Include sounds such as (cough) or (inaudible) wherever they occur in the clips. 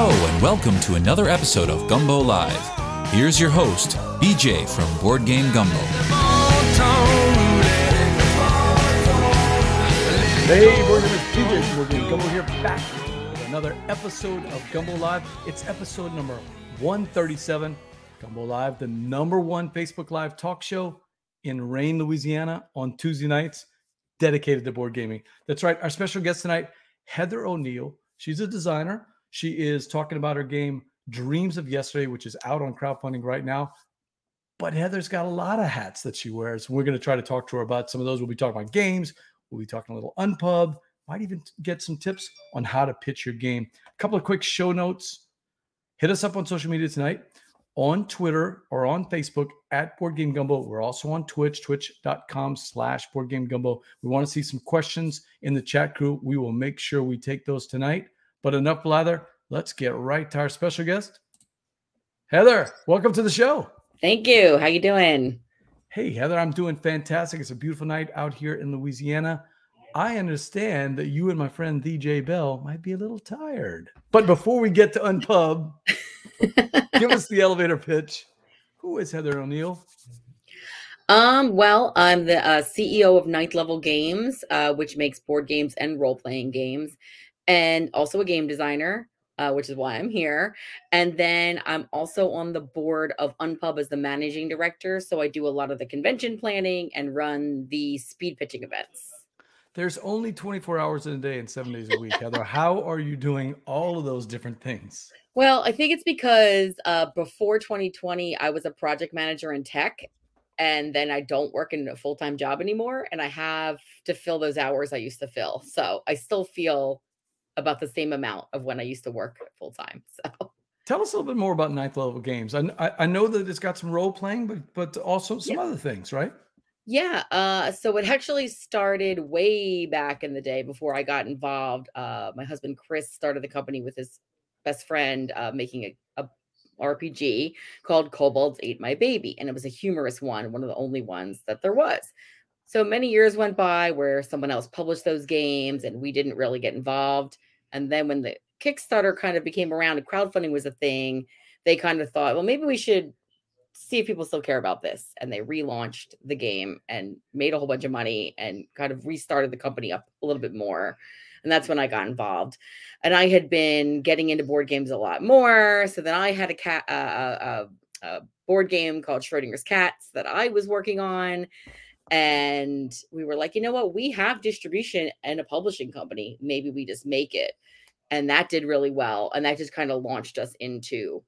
Hello, and welcome to another episode of Gumbo Live. Here's your host, BJ from Board Game Gumbo. Hey, Board Gamers, BJ from Board Game Gumbo here, back with another episode of Gumbo Live. It's episode number 137. Gumbo Live, the number one Facebook Live talk show in Rain, Louisiana on Tuesday nights, dedicated to board gaming. That's right. Our special guest tonight, Heather O'Neill. She's a designer. She is talking about her game Dreams of Yesterday, which is out on crowdfunding right now. But Heather's got a lot of hats that she wears. We're going to try to talk to her about some of those. We'll be talking about games. We'll be talking a little unpub. Might even get some tips on how to pitch your game. A couple of quick show notes. Hit us up on social media tonight on Twitter or on Facebook at Board Game Gumbo. We're also on Twitch, twitch.com slash Board Game Gumbo. We want to see some questions in the chat crew. We will make sure we take those tonight. But enough blather. Let's get right to our special guest. Heather, welcome to the show. Thank you. How you doing? Hey, Heather, I'm doing fantastic. It's a beautiful night out here in Louisiana. I understand that you and my friend DJ Bell might be a little tired. But before we get to Unpub, (laughs) give us the elevator pitch. Who is Heather O'Neill? Um, well, I'm the uh, CEO of Ninth Level Games, uh, which makes board games and role playing games, and also a game designer, uh, which is why I'm here. And then I'm also on the board of Unpub as the managing director. So I do a lot of the convention planning and run the speed pitching events. There's only 24 hours in a day and seven days a week. Heather, how are you doing all of those different things? Well, I think it's because uh, before 2020, I was a project manager in tech. And then I don't work in a full time job anymore. And I have to fill those hours I used to fill. So I still feel about the same amount of when I used to work full time. (laughs) So tell us a little bit more about ninth level games. I, I, I know that it's got some role playing, but but also some yeah. other things, right? Yeah. Uh, so it actually started way back in the day before I got involved. Uh, my husband Chris started the company with his best friend, uh, making a, a RPG called Kobolds Ate My Baby, and it was a humorous one, one of the only ones that there was. So many years went by where someone else published those games, and we didn't really get involved. And then when the Kickstarter kind of became around and crowdfunding was a thing, they kind of thought, well, maybe we should see if people still care about this. And they relaunched the game and made a whole bunch of money and kind of restarted the company up a little bit more. And that's when I got involved. And I had been getting into board games a lot more. So then I had a cat, a, a board game called Schrodinger's Cats that I was working on. And we were like, you know what? We have distribution and a publishing company. Maybe we just make it. And that did really well. And that just kind of launched us into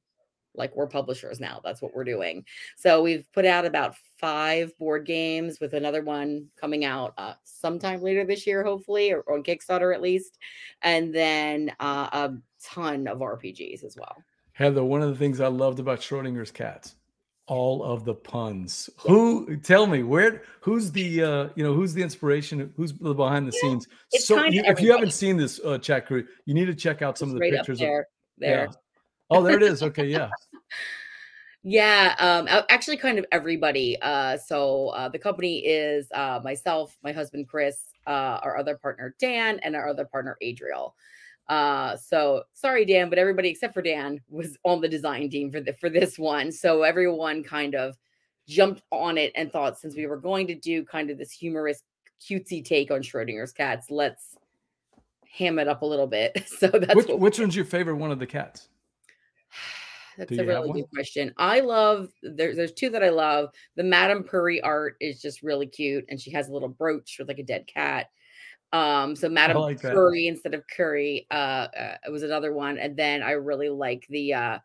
like we're publishers now. That's what we're doing. So we've put out about five board games with another one coming out uh, sometime later this year, hopefully, or, or on Kickstarter at least. And then uh, a ton of RPGs as well. Heather, one of the things I loved about Schrodinger's cats all of the puns. Who tell me where who's the uh you know who's the inspiration who's the behind the yeah, scenes. So you, if you haven't seen this uh chat crew, you need to check out some it's of the right pictures there. Of, there. Yeah. Oh, there it is. Okay, yeah. (laughs) yeah, um actually kind of everybody. Uh so uh the company is uh myself, my husband Chris, uh our other partner Dan and our other partner Adriel. Uh, so sorry, Dan, but everybody except for Dan was on the design team for the for this one. So everyone kind of jumped on it and thought since we were going to do kind of this humorous, cutesy take on Schrodinger's cats, let's ham it up a little bit. (laughs) So that's which, which one's your favorite one of the cats? (sighs) That's a really good question. I love there's there's two that I love. The Madame Puri art is just really cute, and she has a little brooch with like a dead cat. Um, so Madam like Curry that. instead of Curry, uh, uh, it was another one. And then I really like the uh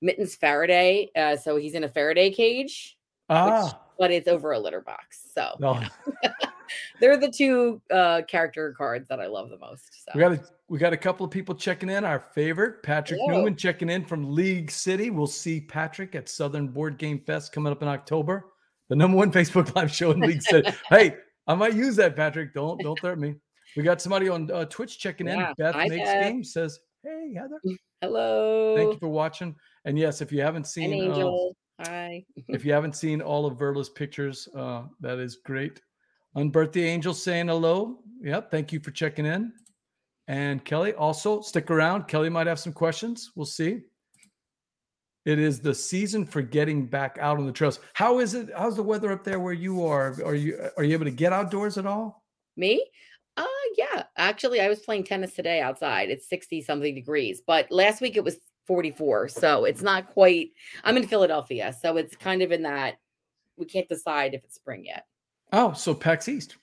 Mittens Faraday. Uh, so he's in a Faraday cage, ah. Which, but it's over a litter box. So no. (laughs) they're the two uh character cards that I love the most. So we got a we got a couple of people checking in. Our favorite, Patrick Hello. Newman, checking in from League City. We'll see Patrick at Southern Board Game Fest coming up in October. The number one (laughs) Facebook live show in League City. hey, I might use that, Patrick. Don't don't threaten me. We got somebody on uh, Twitch checking yeah, in. Beth makes Beth. game says, "Hey Heather, hello. Thank you for watching." And yes, if you haven't seen, An uh, angel. Uh, Hi. if (laughs) you haven't seen all of Verla's pictures, uh, that is great. Unbirthday Angel saying hello. Yep, thank you for checking in. and Kelly. Also, stick around. Kelly might have some questions. We'll see. It is the season for getting back out on the trails. How is it? How's the weather up there where you are? Are you are you able to get outdoors at all? Me? Uh yeah. Actually, I was playing tennis today outside. It's 60 something degrees, but last week it was 44. So it's not quite I'm in Philadelphia, so it's kind of in that we can't decide if it's spring yet. Oh, so PAX East.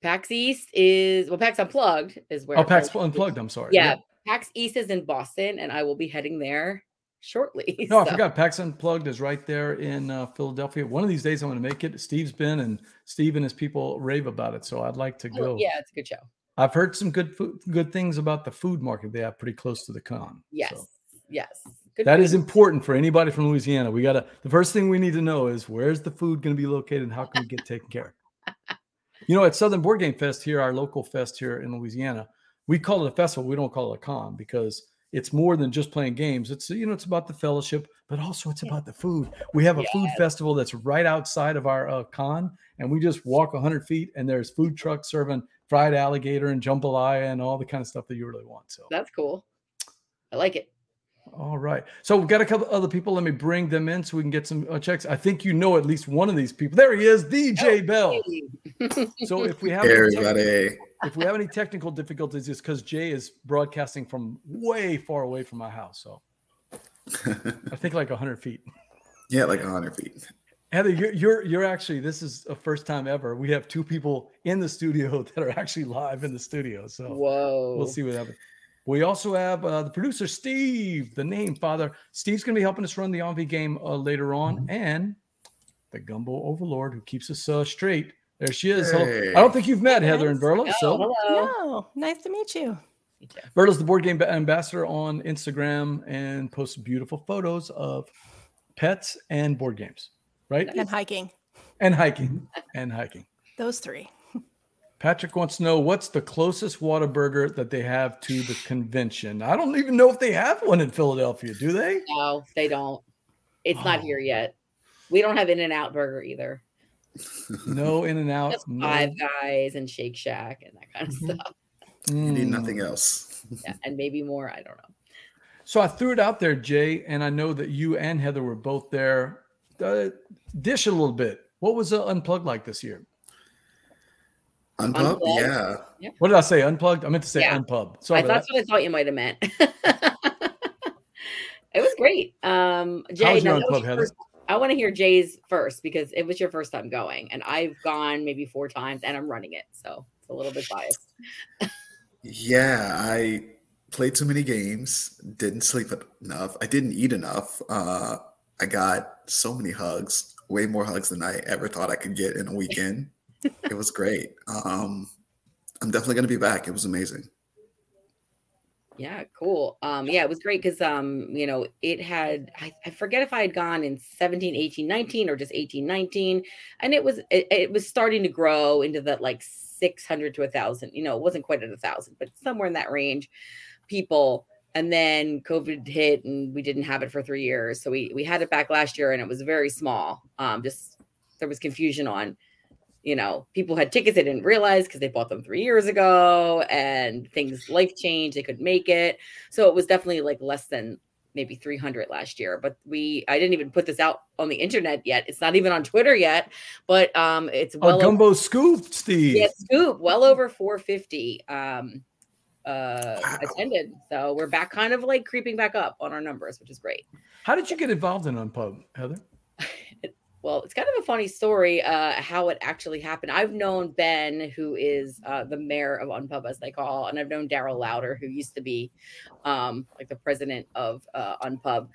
PAX East is well, PAX Unplugged is where Oh, PAX Unplugged. I'm sorry. Yeah, PAX East is in Boston, and I will be heading there shortly. (laughs) No, I forgot. PAX Unplugged is right there in uh, Philadelphia. One of these days, I'm going to make it. Steve's been, and Steve and his people rave about it. So I'd like to Oh, go. yeah, it's a good show. I've heard some good food, good things about the food market they have pretty close to the con. Yes, So yes. Good that is food. important for anybody from Louisiana. We got to, the first thing we need to know is where's the food going to be located and how can we get taken care of? (laughs) You know, at Southern Board Game Fest here, our local fest here in Louisiana, we call it a festival. We don't call it a con because it's more than just playing games. It's, you know, it's about the fellowship, but also it's about the food. We have a food festival that's right outside of our uh, con, and we just walk 100 feet, and there's food trucks serving fried alligator and jambalaya and all the kind of stuff that you really want. So That's cool. I like it. All right. So we've got a couple other people. Let me bring them in so we can get some uh, checks. I think you know at least one of these people. There he is, DJ Bell. So if we have any everybody. if we have any technical difficulties, it's because Jay is broadcasting from way far away from my house. So (laughs) I think like 100 feet. yeah, like 100 feet. Heather, you're, you're you're actually this is a first time ever. We have two people in the studio (laughs) that are actually live in the studio. So Whoa. we'll see what happens. We also have uh, the producer Steve, the name father. Steve's going to be helping us run the Envie game uh, later on, and the Gumbo Overlord who keeps us uh, straight. There she is. Hey. I don't think you've met Heather and Yes. Verla. So Hello. No, nice to meet you. Me too. The board game ambassador on Instagram and posts beautiful photos of pets and board games, right? And hiking. And hiking. And hiking. Those three. Patrick wants to know what's the closest Whataburger that they have to the convention. I don't even know if they have one in Philadelphia, do they? No, they don't. It's not Oh. here yet. We don't have In and Out Burger either. No In and Out. No. Five Guys and Shake Shack and that kind of Mhm. stuff. You need Mm. nothing else. Yeah, and maybe more. I don't know. So I threw it out there, Jay, and I know that you and Heather were both there. Uh, dish a little bit. What was uh, Unplugged like this year? Unpub? Unplugged? Yeah. What did I say? Unplugged? I meant to say Yeah. Unpub. Sorry I about that's what I thought you might have meant. (laughs) it was great. Um, Jay, How was your now was Unplugged, your first- I want to hear Jay's first because it was your first time going, and I've gone maybe four times, and I'm running it, so it's a little bit biased. Yeah, I played too many games, didn't sleep enough. I didn't eat enough. Uh, I got so many hugs, way more hugs than I ever thought I could get in a weekend. It was great. Um, I'm definitely going to be back. It was amazing. Yeah, cool. Um, yeah, it was great because um, you know, it had I, I forget if I had gone in 17, 18, 19 or just 18, 19. And it was it, it was starting to grow into that like 600 to a thousand, you know, it wasn't quite at a thousand, but somewhere in that range, people. And then COVID hit and we didn't have it for three years. So we we had it back last year and it was very small. Um, just there was confusion on you know, people had tickets they didn't realize because they bought them three years ago and things life changed, they couldn't make it. So it was definitely like less than maybe 300 last year. But we, I didn't even put this out on the internet yet. It's not even on Twitter yet, but um, it's well a over, gumbo scoop, Steve. yeah, scoop, well over 450 um, uh, Wow. attended. So we're back kind of like creeping back up on our numbers, which is great. How did you get involved in Unpub, Heather? (laughs) Well, it's kind of a funny story uh, how it actually happened. I've known Ben, who is uh, the mayor of Unpub, as they call, and I've known Darrell Louder, who used to be um, like the president of uh, Unpub.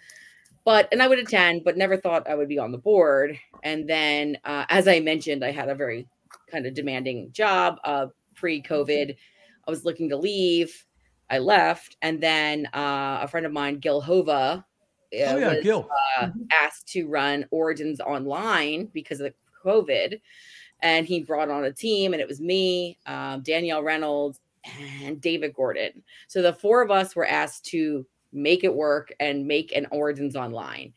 But and I would attend, but never thought I would be on the board. And then, uh, as I mentioned, I had a very kind of demanding job uh, pre-COVID. I was looking to leave. I left, and then uh, a friend of mine, Gil Hova, uh, oh yeah, was, Gil. uh, asked to run Origins online because of the COVID. And he brought on a team, and it was me, um, Danielle Reynolds, and David Gordon. So the four of us were asked to make it work and make an Origins online.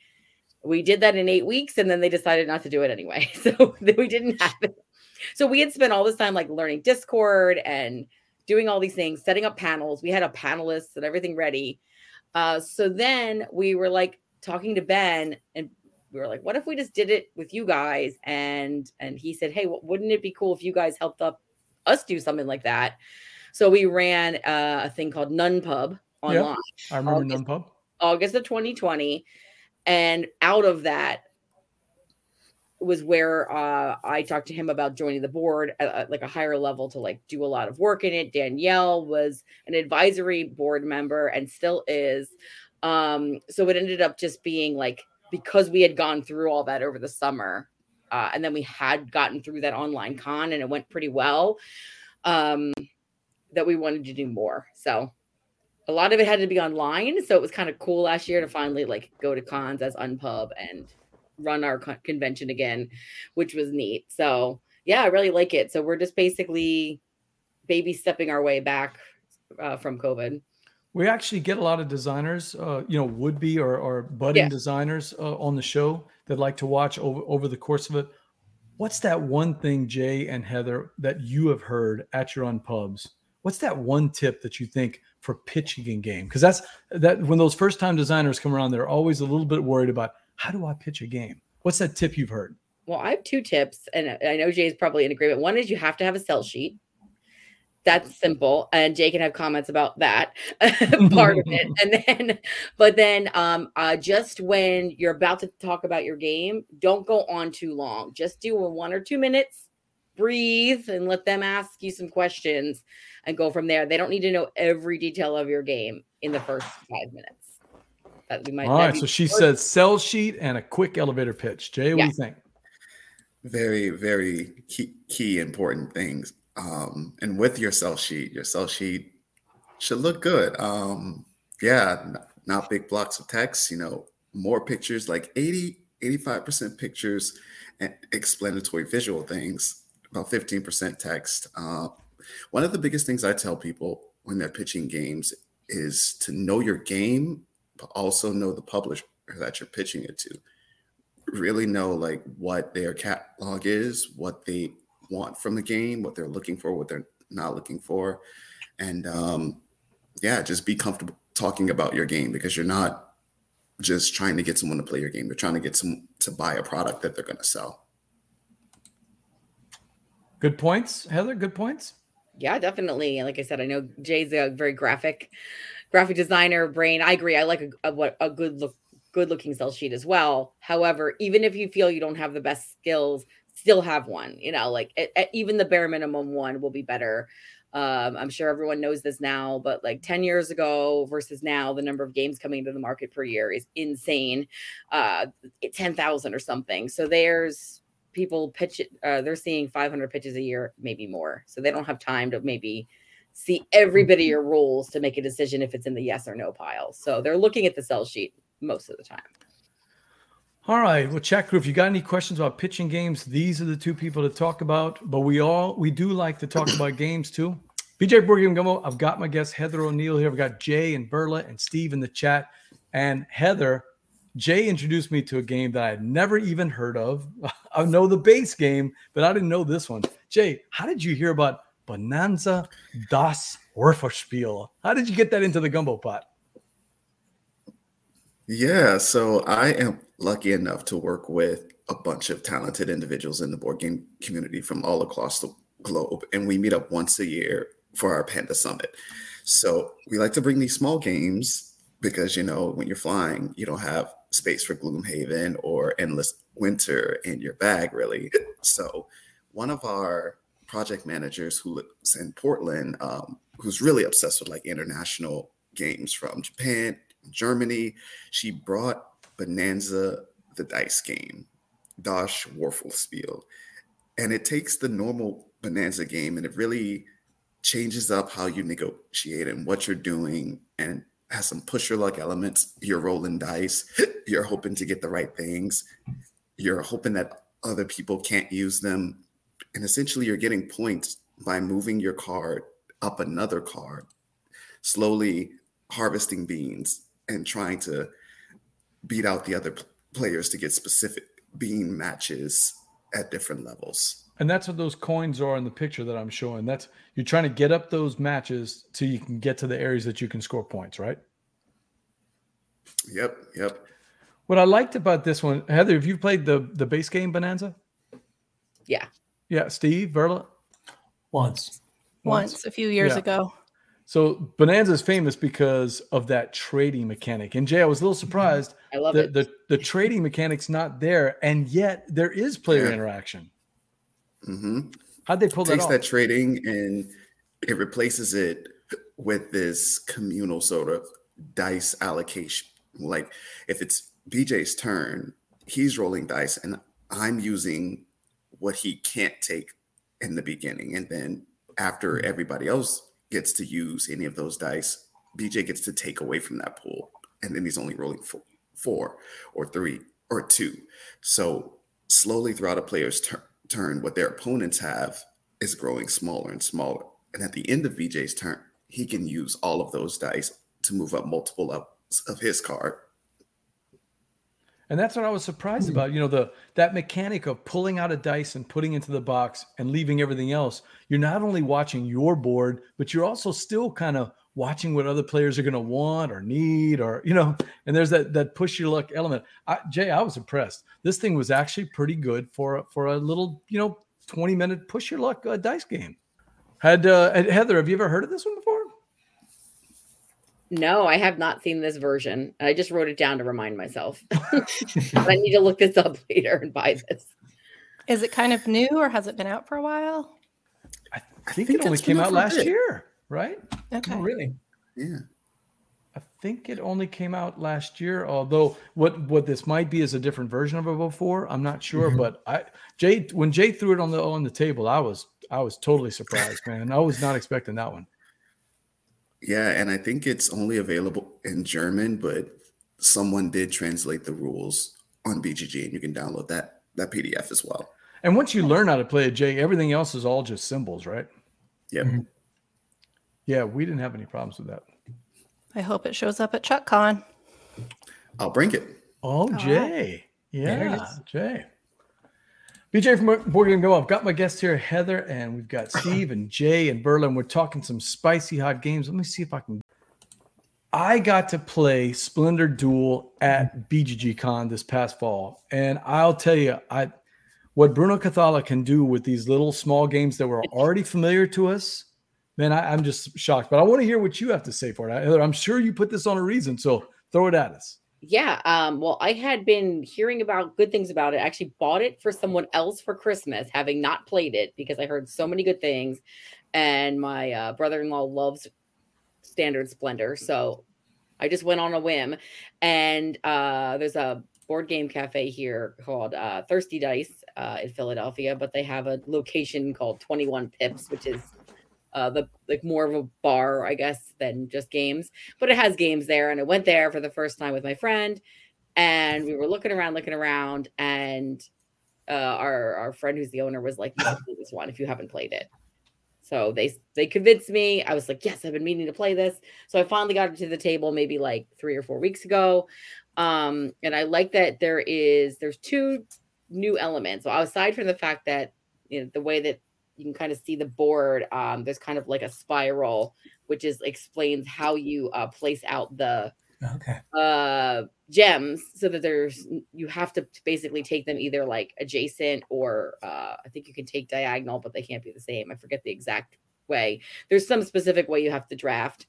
We did that in eight weeks, and then they decided not to do it anyway. (laughs) So (laughs) we didn't have it. So we had spent all this time like learning Discord and doing all these things, setting up panels. We had a panelist and everything ready. Uh, so then we were like talking to Ben, and we were like, "What if we just did it with you guys?" And and he said, "Hey, wouldn't it be cool if you guys helped up us do something like that?" So we ran uh, a thing called Nun Pub online. I remember Nun Pub. August of 2020. And out of that was where uh, I talked to him about joining the board at, at, like a higher level to like do a lot of work in it. Danielle was an advisory board member and still is. Um, so it ended up just being like because we had gone through all that over the summer, uh, and then we had gotten through that online con and it went pretty well. Um, that we wanted to do more. So a lot of it had to be online. So it was kind of cool last year to finally like go to cons as Unpub and run our con- convention again, which was neat. So yeah, I really like it. So we're just basically baby stepping our way back uh, from COVID. We actually get a lot of designers, uh, you know, would be or, or budding yeah. designers uh, on the show that like to watch over, over the course of it. What's that one thing, Jay and Heather, that you have heard at your Unpubs? What's that one tip that you think for pitching a game because that's that when those first time designers come around they're always a little bit worried about how do i pitch a game? What's that tip you've heard? Well i have two tips and i know jay is probably in agreement. One is you have to have a sell sheet. That's (laughs) simple and jay can have comments about that (laughs) part of it. (laughs) And then but then um uh just when you're about to talk about your game don't go on too long. Just do one or two minutes breathe and let them ask you some questions and go from there. They don't need to know every detail of your game in the first five minutes. That we might, All right. So she says sell sheet and a quick elevator pitch. Jay, what do you think? Very, very key, key important things. Um, and with your sell sheet, your sell sheet should look good. Um, yeah, not, not big blocks of text, you know, more pictures, like 80, 85% pictures and explanatory visual things, about 15% text. Uh, one of the biggest things I tell people when they're pitching games is to know your game, but also know the publisher that you're pitching it to. Really know like what their catalog is, what they want from the game, what they're looking for, what they're not looking for, and um, yeah, just be comfortable talking about your game because you're not just trying to get someone to play your game. You're trying to get some to buy a product that they're going to sell. Good points, Heather. Good points. Yeah, definitely. Like I said, I know Jay's a very graphic graphic designer brain. I agree. I like a, what a good look good looking sell sheet as well. However, even if you feel you don't have the best skills, still have one. You know, like even the bare minimum one will be better. Um, I'm sure everyone knows this now, but like 10 years ago versus now, the number of games coming into the market per year is insane. Uh, 10,000 or something. So there's people pitch it uh, they're seeing 500 pitches a year maybe more so they don't have time to maybe see every bit of mm-hmm. your rules to make a decision if it's in the yes or no pile. So they're looking at the sell sheet most of the time. All right. Well chat crew if you got any questions about pitching games these are the two people to talk about. But we all we do like to talk about games too. Bj Board Game Gumbo, i've got my guest heather o'neill here. I've got jay and verla and steve in the chat. And heather Jay introduced me to a game that I had never even heard of. (laughs) I know the base game, but I didn't know this one. Jay, how did you hear about Bonanza das Würfelspiel? How did you get that into the gumbo pot? Yeah, so I am lucky enough to work with a bunch of talented individuals in the board game community from all across the globe, and we meet up once a year for our Panda Summit. So we like to bring these small games because you know when you're flying, you don't have space for Gloomhaven or Endless Winter in your bag, really. (laughs) So, one of our project managers who lives in Portland, um, who's really obsessed with like international games from Japan, Germany, she brought Bonanza, the dice game, Das Würfelspiel, and it takes the normal Bonanza game and it really changes up how you negotiate and what you're doing and has some push your luck elements. You're rolling dice. (laughs) You're hoping to get the right things. You're hoping that other people can't use them. And essentially, you're getting points by moving your card up another card, slowly harvesting beans and trying to beat out the other players to get specific bean matches at different levels. And that's what those coins are in the picture that I'm showing. That's you're trying to get up those matches so you can get to the areas that you can score points, right? Yep, yep. What I liked about this one, Heather, have you played the the base game Bonanza? Yeah. Yeah, Steve, Verla? Once. Once, a few years Yeah. ago. So Bonanza is famous because of that trading mechanic. And Jay, I was a little surprised I love the, it. the the trading mechanic's not there, and yet there is player Yeah. interaction. hmm How'd they pull that Takes off? that trading and it replaces it with this communal sort of dice allocation. Like if it's BJ's turn, he's rolling dice, and I'm using what he can't take in the beginning, and then after mm-hmm. everybody else gets to use any of those dice, BJ gets to take away from that pool, and then he's only rolling four, four or three or two. So slowly throughout a player's tur- turn, what their opponents have is growing smaller and smaller. And at the end of BJ's turn, he can use all of those dice to move up multiple levels of his card. And that's what I was surprised about. You know, the that mechanic of pulling out a dice and putting into the box and leaving everything else. You're not only watching your board, but you're also still kind of watching what other players are going to want or need, or you know. And there's that that push your luck element. I, Jay, I was impressed. This thing was actually pretty good for for a little, you know, 20 minute push your luck uh, dice game. Had uh, Heather, have you ever heard of this one before? No, I have not seen this version. I just wrote it down to remind myself. (laughs) I need to look this up (laughs) later and buy this. Is it kind of new or has it been out for a while? I I think, think it only came out out for a last bit. year, right? Okay. Oh, really? Yeah. I think it only came out last year. Although what what this might be is a different version of it before. I'm not sure, Mhm. but I Jay when Jay threw it on the on the table, I was I was totally surprised, man. I was not expecting that one. Yeah. And I think it's only available in German, but someone did translate the rules on BGG and you can download that that PDF as well. And once you learn how to play a J, everything else is all just symbols, right? Yep. Mhm. Yeah, we didn't have any problems with that. I hope it shows up at ChuckCon. I'll bring it. Oh, right. Jay. There Yeah, is. Jay. BJ from Game Go. I've got my guests here, Heather, and we've got Steve and Jay and Verla. We're talking some spicy hot games. Let me see if I can. I got to play Splendor Duel at BGG Con this past fall, and I'll tell you, I what Bruno Cathala can do with these little small games that were already familiar to us. Man, I, I'm just shocked. But I want to hear what you have to say for it. Heather, I'm sure you put this on a reason, so throw it at us. Yeah. Um, well, I had been hearing about good things about it. I actually bought it for someone else for Christmas, having not played it because I heard so many good things. And my uh, brother in law loves Standard Splendor. So I just went on a whim. And uh, there's a board game cafe here called uh, Thirsty Dice uh, in Philadelphia, but they have a location called 21 Pips, which is uh, the like more of a bar, I guess, than just games but it has games there. And I went there for the first time with my friend, and we were looking around, looking around, and uh, our our friend who's the owner was like, "You play this one if you haven't played it." So they they convinced me. I was like, "Yes, I've been meaning to play this." So I finally got it to the table maybe like three or four weeks ago, um, and I like that there is there's two new elements. So aside from the fact that you know the way that you can kind of see the board, um, there's kind of like a spiral which is explains how you uh, place out the Okay. uh, gems so that there's you have to basically take them either like adjacent or uh, I think you can take diagonal, but they can't be the same. I forget the exact way. There's some specific way you have to draft.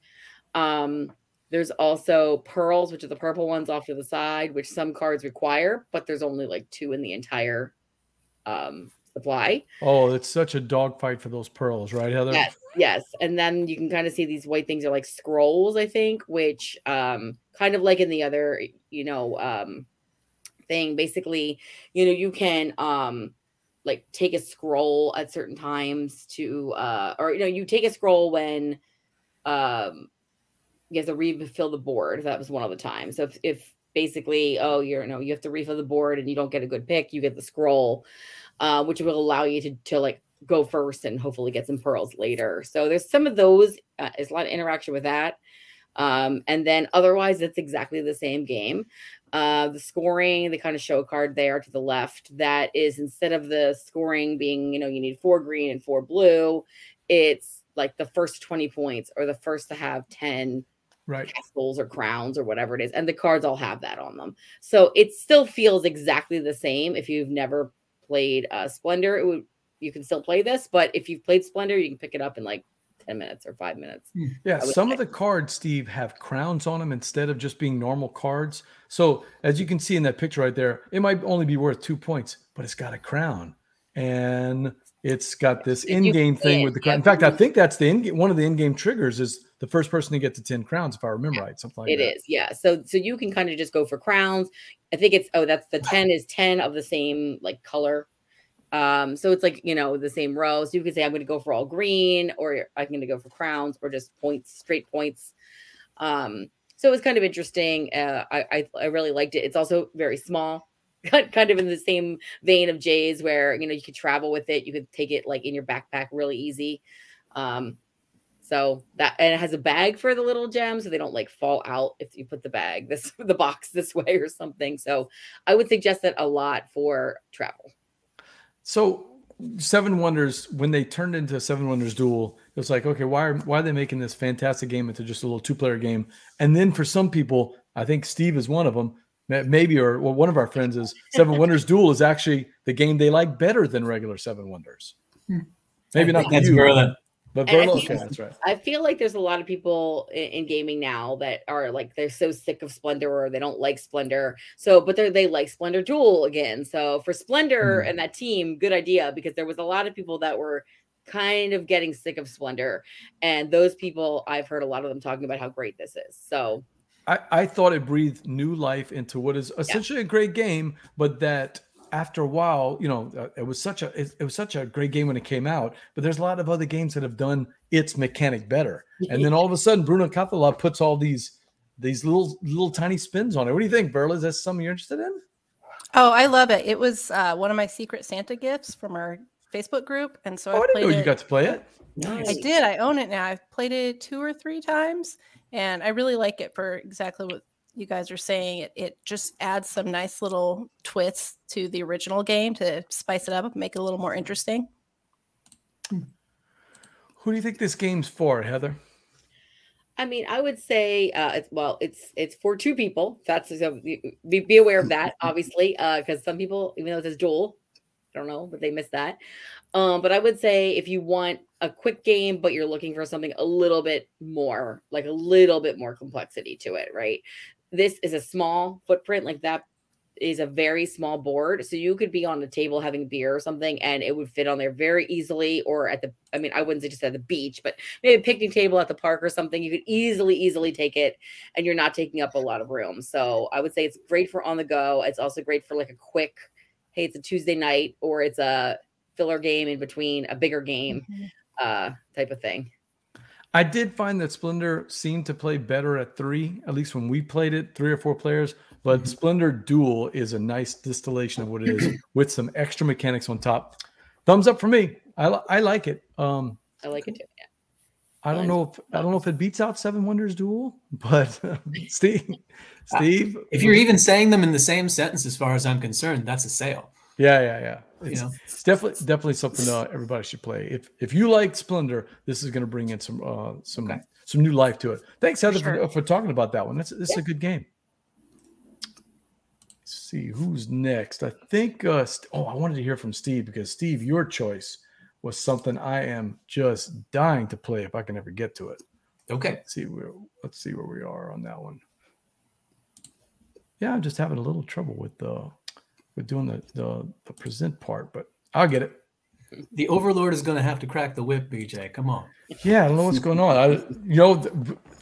Um, there's also pearls, which are the purple ones off to the side, which some cards require, but there's only like two in the entire um, supply. Oh, it's such a dogfight for those pearls, right, Heather? Yes, yes. And then you can kind of see these white things are like scrolls, I think, which um kind of like in the other, you know, um thing. Basically, you know, you can um like take a scroll at certain times to uh or you know, you take a scroll when um you have to refill the board. That was one of the times. So if, if basically, oh, you're you know, you have to refill the board and you don't get a good pick, you get the scroll, uh, which will allow you to to like go first and hopefully get some pearls later. So there's some of those. Uh, there's a lot of interaction with that. Um, and then otherwise, it's exactly the same game. Uh, the scoring, the kind of show card there to the left that is instead of the scoring being, you know, you need four green and four blue, it's like the first 20 points or the first to have 10 Right. castles or crowns or whatever it is. And the cards all have that on them. So it still feels exactly the same. If you've never played uh, Splendor, it would you can still play this, but if you've played Splendor, you can pick it up in like 10 minutes or five minutes. Yeah, some say. of the cards, Steve, have crowns on them instead of just being normal cards. So as you can see in that picture right there, it might only be worth two points, but it's got a crown, and it's got this in-game thing with the crown. In fact, I think that's the in one of the in-game triggers is the first person to get to ten crowns, if I remember right, something like It It is, yeah. So so you can kind of just go for crowns. I think it's oh that's the (laughs) 10 is 10 of the same like color. Um, so it's like you know the same row. So you can say I'm going to go for all green, or I'm going to go for crowns, or just points, straight points. Um, so it was kind of interesting. Uh, I, I I really liked it. It's also very small, (laughs) kind of in the same vein of Jay's, where you know you could travel with it. You could take it like in your backpack really easy. Um, so that and it has a bag for the little gems so they don't like fall out if you put the bag (laughs) this the box this way or something. So I would suggest that a lot for travel. So Seven Wonders, when they turned into Seven Wonders Duel, it was like, okay, why are why are they making this fantastic game into just a little two player game? And then for some people, I think Steve is one of them, maybe or well, one of our friends is (laughs) Seven Wonders Duel is actually the game they like better than regular Seven Wonders. Hmm. Maybe not That's you, Verla. But I Verla, think- that's right. I feel like there's a lot of people in, in gaming now that are like they're so sick of Splendor or they don't like Splendor. So, but they they like Splendor Duel again. So for Splendor Hmm. and that team, good idea because there was a lot of people that were kind of getting sick of Splendor, and those people I've heard a lot of them talking about how great this is. So I, I thought it breathed new life into what is essentially a great game, but that after a while, you know, uh, it was such a it, it was such a great game when it came out. But there's a lot of other games that have done its mechanic better, and then all of a sudden, Bruno Cathala puts all these these little little tiny spins on it. What do you think, Burl? Is that something you're interested in? Oh, I love it. It was uh, one of my secret Santa gifts from our Facebook group, and so Oh, I I didn't played know you got to play it. I did. I own it now. I've played it two or three times, and I really like it for exactly what you guys are saying. It it just adds some nice little twists to the original game to spice it up make it a little more interesting. Who do you think this game's for, Heather? I mean, I would say, uh, it's, well, it's it's for two people. That's so be, be aware of that, (laughs) obviously, because some people, even though it says duel, I don't know, but they missed that. Um, but I would say if you want a quick game, but you're looking for something a little bit more, like a little bit more complexity to it, right? This is a small footprint, like that is a very small board. So you could be on a table having beer or something, and it would fit on there very easily, or at the, I mean, I wouldn't say just at the beach, but maybe a picnic table at the park or something. You could easily, easily take it, and you're not taking up a lot of room. So I would say it's great for on the go. It's also great for like a quick, hey, it's a Tuesday night, or it's a filler game in between a bigger game, uh, type of thing. I did find that Splendor seemed to play better at three, at least when we played it, three or four players. But Splendor Duel is a nice distillation of what it is (clears throat) with some extra mechanics on top. Thumbs up for me. I, I like it. Um, I like it too. Yeah. I don't know if I don't know if it beats out Seven Wonders Duel, (laughs) but (laughs) Steve, Steve, If you're even saying them in the same sentence, as far as I'm concerned, that's a sale. yeah, yeah, yeah, You it's, know? it's definitely definitely something uh, everybody should play. If if you like Splendor, this is going to bring in some uh, some Okay. some new life to it. Thanks, Heather, for, sure. for, talking about that one. This, this is a good game. Let's see who's next. I think. Uh, St- oh, I wanted to hear from Steve because Steve, your choice was something I am just dying to play if I can ever get to it. Okay. Let's see where let's see where we are on that one. Yeah, I'm just having a little trouble with the with doing the the, the present part, but I'll get it. The Overlord is going to have to crack the whip, BJ. Come on. Yeah, I don't know what's going on. I, you know,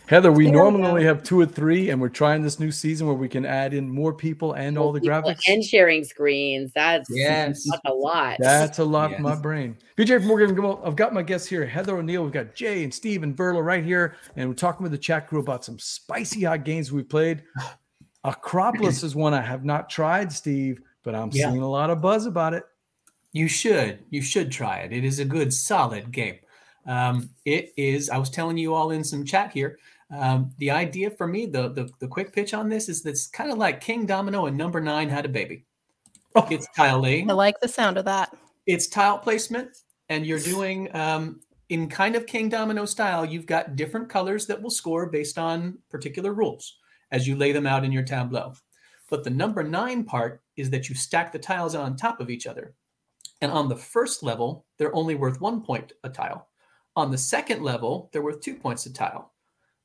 Heather, we There normally go. only have two or three, and we're trying this new season where we can add in more people and all the graphics. and sharing screens. That's Yes. that's a lot. That's a lot for my brain. BJ from Morgan, I've got my guests here, Heather O'Neill. We've got Jay and Steve and Verla right here, and we're talking with the chat crew about some spicy hot games we played. (sighs) Akropolis is one I have not tried, Steve, but I'm Yeah. seeing a lot of buzz about it. You should. You should try it. It is a good, solid game. Um, it is. I was telling you all in some chat here. Um, the idea for me, the, the the quick pitch on this is that's kind of like Kingdomino and Number Nine had a baby. Oh. It's tile laying, I like the sound of that. it's tile placement, and you're doing um, in kind of Kingdomino style. You've got different colors that will score based on particular rules as you lay them out in your tableau. But the number nine part is that you stack the tiles on top of each other. And on the first level, they're only worth one point a tile. On the second level, they're worth two points a tile.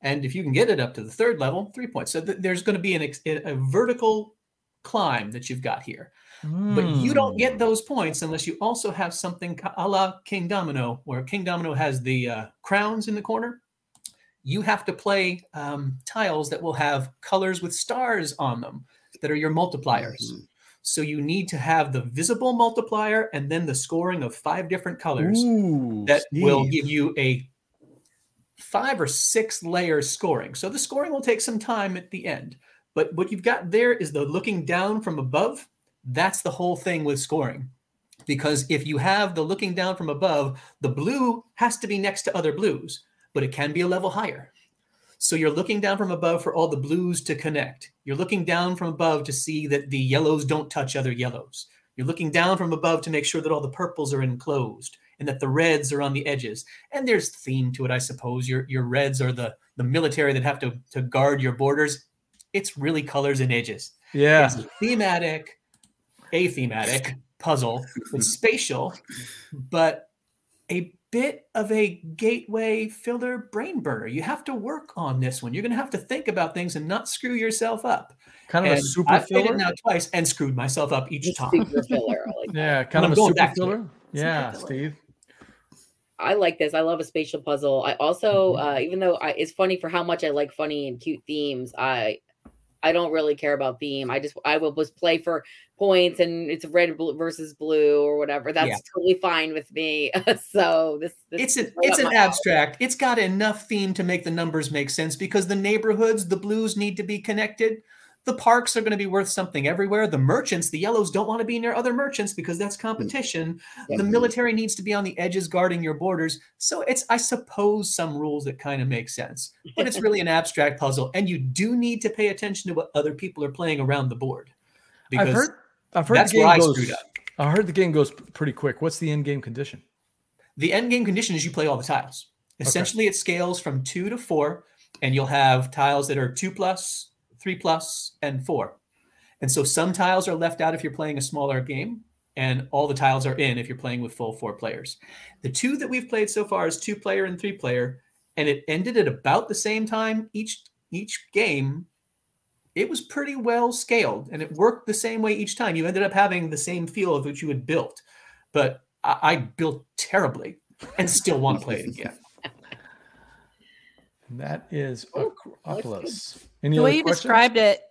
And if you can get it up to the third level, three points. So th- there's going to be an ex- a vertical climb that you've got here. But you don't Hmm. get those points unless you also have something a la Kingdomino, where Kingdomino has the uh, crowns in the corner. You have to play um, tiles that will have colors with stars on them that are your multipliers. Mhm. So you need to have the visible multiplier and then the scoring of five different colors Ooh, that will give you a five or six layer scoring. So the scoring will take some time at the end. But what you've got there is the looking down from above. That's the whole thing with scoring. Because if you have the looking down from above, the blue has to be next to other blues, but it can be a level higher. So you're looking down from above for all the blues to connect. You're looking down from above to see that the yellows don't touch other yellows. You're looking down from above to make sure that all the purples are enclosed and that the reds are on the edges. And there's theme to it, I suppose. Your your reds are the the military that have to to guard your borders. It's really colors and edges. Yeah. It's a thematic, a thematic puzzle. It's (laughs) spatial, but a bit of a gateway filler brain burner. You have to work on this one. You're going to have to think about things and not screw yourself up. Kind of a And super I've played filler. it now twice and screwed myself up each It's time. super filler. Like. (laughs) Yeah, kind I'm of a super back to it. filler. Yeah, filler. Steve. I like this. I love a spatial puzzle. I also, uh, even though I, it's funny for how much I like funny and cute themes, I I don't really care about theme. I just I will just play for points and it's red versus blue or whatever. That's Yeah. totally fine with me. (laughs) so this, this it's an it's an abstract. It's got enough theme to make the numbers make sense because the neighborhoods, the blues need to be connected. The parks are going to be worth something everywhere. The merchants, the yellows don't want to be near other merchants because that's competition. Yeah. The military needs to be on the edges guarding your borders. So it's I suppose some rules that kind of make sense. But it's really an abstract puzzle and you do need to pay attention to what other people are playing around the board. I've heard. I've heard that's the where game I goes. screwed up. I heard the game goes pretty quick. What's the end game condition? The end game condition is you play all the tiles. Essentially, it scales from two to four, and you'll have tiles that are two plus, three plus, and four. And so some tiles are left out if you're playing a smaller game, and all the tiles are in if you're playing with full four players. The two that we've played so far is two player and three player, and it ended at about the same time each each game. It was pretty well scaled, and it worked the same way each time. You ended up having the same feel of what you had built, but I, I built terribly and still want to play it again. And that is Oh, looks Akropolis. Any the way you questions? described it,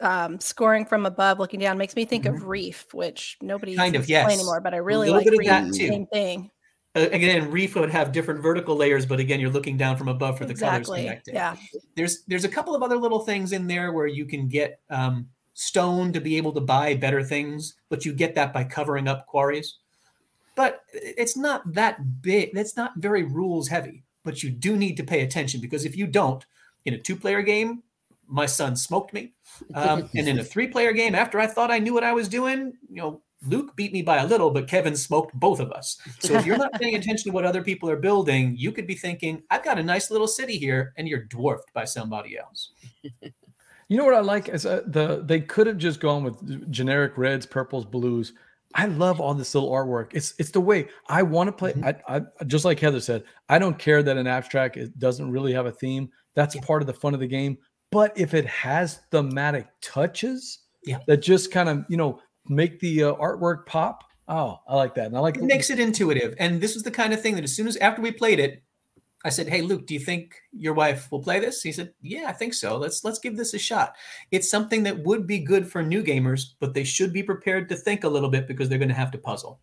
um, scoring from above, looking down, makes me think of Reef, which nobody Mm-hmm. Kind of, seems to yes. anymore. But I really like bit Reef. that too. Same thing. Uh, again, Reef would have different vertical layers, but again, you're looking down from above for the colors Exactly. connecting. Yeah. There's there's a couple of other little things in there where you can get um, stone to be able to buy better things, but you get that by covering up quarries. But it's not that big. That's not very rules heavy. But you do need to pay attention because if you don't, in a two-player game, my son smoked me, um, (laughs) and in a three-player game, after I thought I knew what I was doing, you know, Luke beat me by a little, but Kevin smoked both of us. So if you're not (laughs) paying attention to what other people are building, you could be thinking, I've got a nice little city here, and you're dwarfed by somebody else. You know what I like is uh, the they could have just gone with generic reds, purples, blues. I love all this little artwork. It's it's the way I want to play. Mhm. I, I just like Heather said. I don't care that an abstract it doesn't really have a theme. That's part of the fun of the game. But if it has thematic touches, Yeah. that just kind of you know make the uh, artwork pop. Oh, I like that, and I like It makes it intuitive. And this was the kind of thing that as soon as after we played it, I said, Hey Luke, do you think your wife will play this? He said, Yeah, I think so. Let's let's give this a shot. It's something that would be good for new gamers, but they should be prepared to think a little bit because they're going to have to puzzle.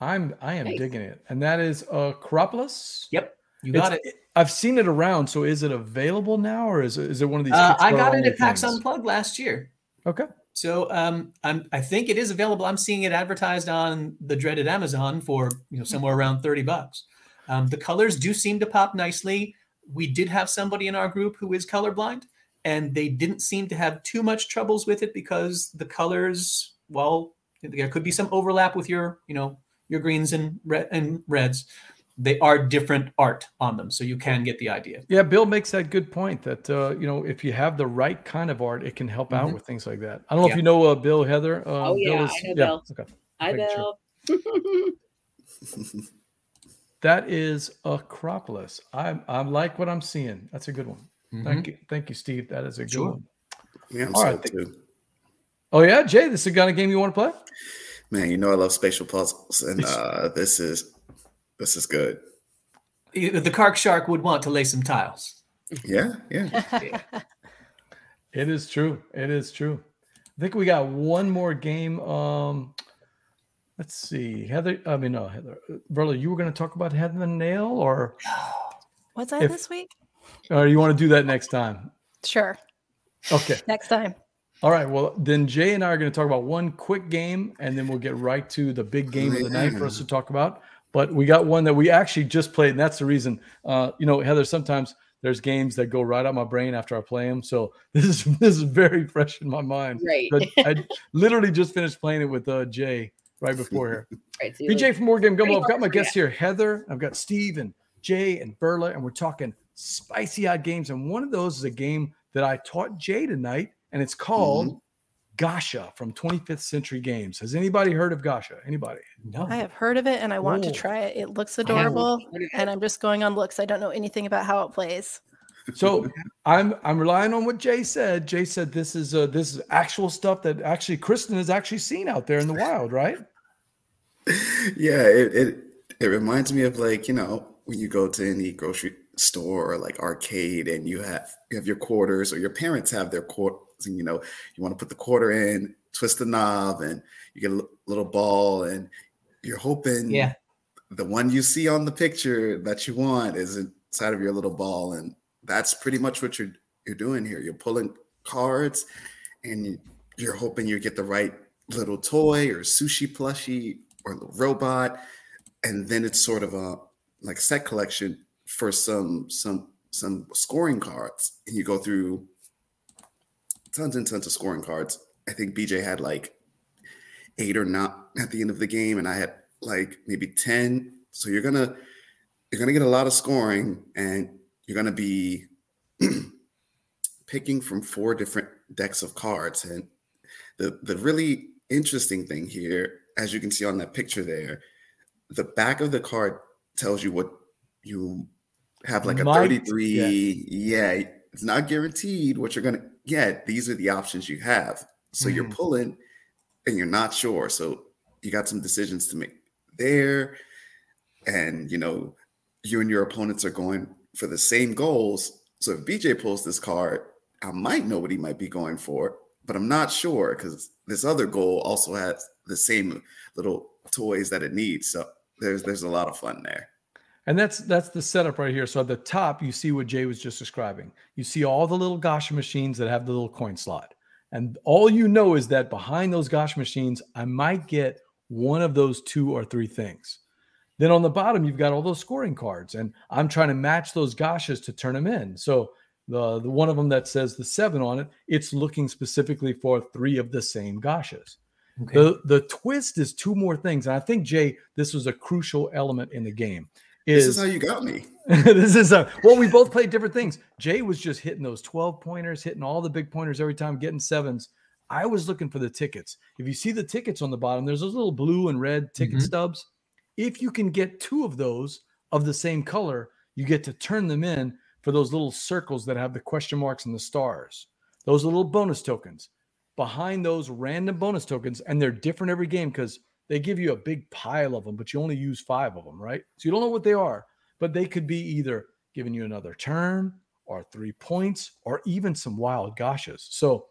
I'm I am Nice. digging it, and that is Akropolis. Yep, you got It's- it. I've seen it around. So is it available now, or is it, is it one of these? Uh, I got Kickstarter it at PAX things? Unplugged last year. Okay. So um, I'm, I think it is available. I'm seeing it advertised on the dreaded Amazon for you know somewhere around thirty bucks. Um, the colors do seem to pop nicely. we did have somebody in our group who is colorblind, and they didn't seem to have too much troubles with it because the colors, well, there could be some overlap with your, you know, your greens and red and reds. They are different art on them, so you can get the idea. Yeah, Bill makes that good point that uh, you know if you have the right kind of art, it can help out Mhm. with things like that. I don't know Yeah. if you know uh, Bill Heather. Uh, Oh, yeah, Bill I know Bill. Okay. Hi, Making sure. (laughs) Bill. That is Akropolis. I I like what I'm seeing. That's a good one. Thank you, thank you, Steve. That is a good Sure. one. Yeah, I'm All so right. too. Oh yeah, Jay, this is the kind of game you want to play? Man, you know I love spatial puzzles, and uh, this is this is good. The Kark Shark would want to lay some tiles. Yeah, yeah. (laughs) It is true. It is true. I think we got one more game. Um, let's see, Heather. I mean, no, Heather. Verla, you were going to talk about Heather Nail, or (gasps) What's that If- this week? or you want to do that next time? Sure. Okay. (laughs) Next time. All right. Well, then Jay and I are going to talk about one quick game, and then we'll get right to the big game of the night for us to talk about. But we got one that we actually just played, and that's the reason. Uh, you know, Heather, sometimes there's games that go right out my brain after I play them. So (laughs) this is this is very fresh in my mind. Right. (laughs) I literally just finished playing it with uh, Jay right before here. (laughs) Right, so BJ from Board Game Gumbo. Pretty I've got my guests here, Heather. I've got Steve and Jay and Verla, and we're talking spicy odd games. And one of those is a game that I taught Jay tonight, and it's called mm-hmm. Gasha from 25th Century Games. Has anybody heard of Gasha? Anybody? No. I have heard of it and I want Oh. to try it. It looks adorable. heard of it. And I'm just going on looks. I don't know anything about how it plays. So I'm I'm relying on what Jay said. Jay said this is uh, this is actual stuff that actually Kristen has actually seen out there in the wild, right? (laughs) yeah, it, it it reminds me of like you know when you go to any grocery store or like arcade and you have you have your quarters or your parents have their quarters and you know you want to put the quarter in, twist the knob, and you get a little ball and you're hoping Yeah. the one you see on the picture that you want is inside of your little ball and that's pretty much what you're you're doing here. You're pulling cards and you- you're hoping you get the right little toy or sushi plushie or robot. And then it's sort of a like set collection for some some some scoring cards. And you go through tons and tons of scoring cards. I think bj had like eight or not at the end of the game and i had like maybe 10 so you're gonna you're gonna get a lot of scoring and you're gonna be (clears throat) picking from four different decks of cards and the the really interesting thing here as you can see on that picture there the back of the card tells you what you have like a Might 33 yeah it's not guaranteed what you're gonna get. These are the options you have. So you're Mhm. pulling and you're not sure. So you got some decisions to make there and you know you and your opponents are going for the same goals so if bj pulls this card i might know what he might be going for but i'm not sure because this other goal also has the same little toys that it needs so there's there's a lot of fun there And that's that's the setup right here. So at the top, you see what Jay was just describing. You see all the little Gosh machines that have the little coin slot. And all you know is that behind those Gosh machines, I might get one of those two or three things. Then on the bottom, you've got all those scoring cards, and I'm trying to match those Gashas to turn them in. So the, the one of them that says the seven on it, it's looking specifically for three of the same Gashas. Okay. The the twist is two more things, and I think Jay, this was a crucial element in the game. this is how you got me (laughs) this is a well, we both played different things. Jay was just hitting those 12 pointers, hitting all the big pointers every time, getting sevens. I was looking for the tickets. If you see the tickets on the bottom, there's those little blue and red ticket Mhm. stubs. If you can get two of those of the same color, you get to turn them in for those little circles that have the question marks and the stars. Those are little bonus tokens. Behind those random bonus tokens, and they're different every game because they give you a big pile of them, but you only use five of them, right? So you don't know what they are but they could be either giving you another turn or three points or even some wild gashas. So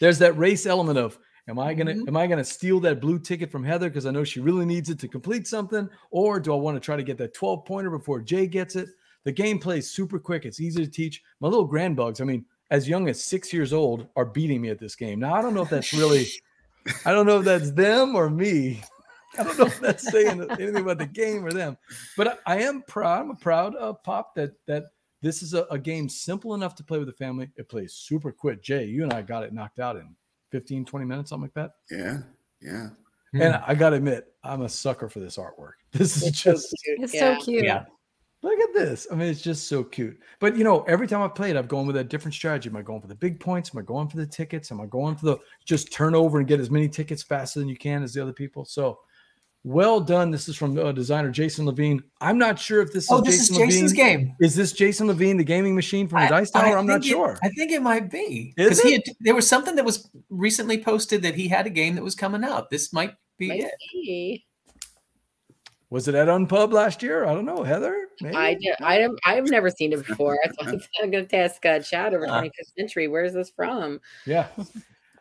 there's that race element of am I gonna am I gonna steal that blue ticket from Heather because I know she really needs it to complete something, or do I want to try to get that 12 pointer before Jay gets it? The game plays super quick. It's easy to teach. My little grandbugs, I mean, as young as six years old, are beating me at this game. Now I don't know if that's really, (laughs) I don't know if that's them or me. I don't know if that's saying anything about the game or them, but I, I am proud. I'm a proud uh, pop that that This is a, a game simple enough to play with the family. It plays super quick. Jay, you and I got it knocked out in 15, 20 minutes, something like that. Yeah, yeah. Hmm. And I gotta admit, I'm a sucker for this artwork. (laughs) This is just it's Yeah. so cute. Yeah. look at this. I mean, it's just so cute. But you know, every time I played, I've gone with a different strategy. Am I going for the big points? Am I going for the tickets? Am I going for the just turn over and get as many tickets faster than you can as the other people? So well done. This is from uh, designer Jason Levine. I'm not sure if this Oh, is this Jason is Jason's Levine. game. Is this Jason Levine, the gaming machine from the I- Dice Tower? I I'm not it- sure. I think it might be Is because he it? had, there was something that was recently posted that he had a game that was coming out. This might be Might it. be. Was it at Unpub last year? I don't know. Heather? Maybe? I did, I I've never seen it before. That's why I'm going to ask uh, Chad over Uh. 25th Century. Where's this from? Yeah.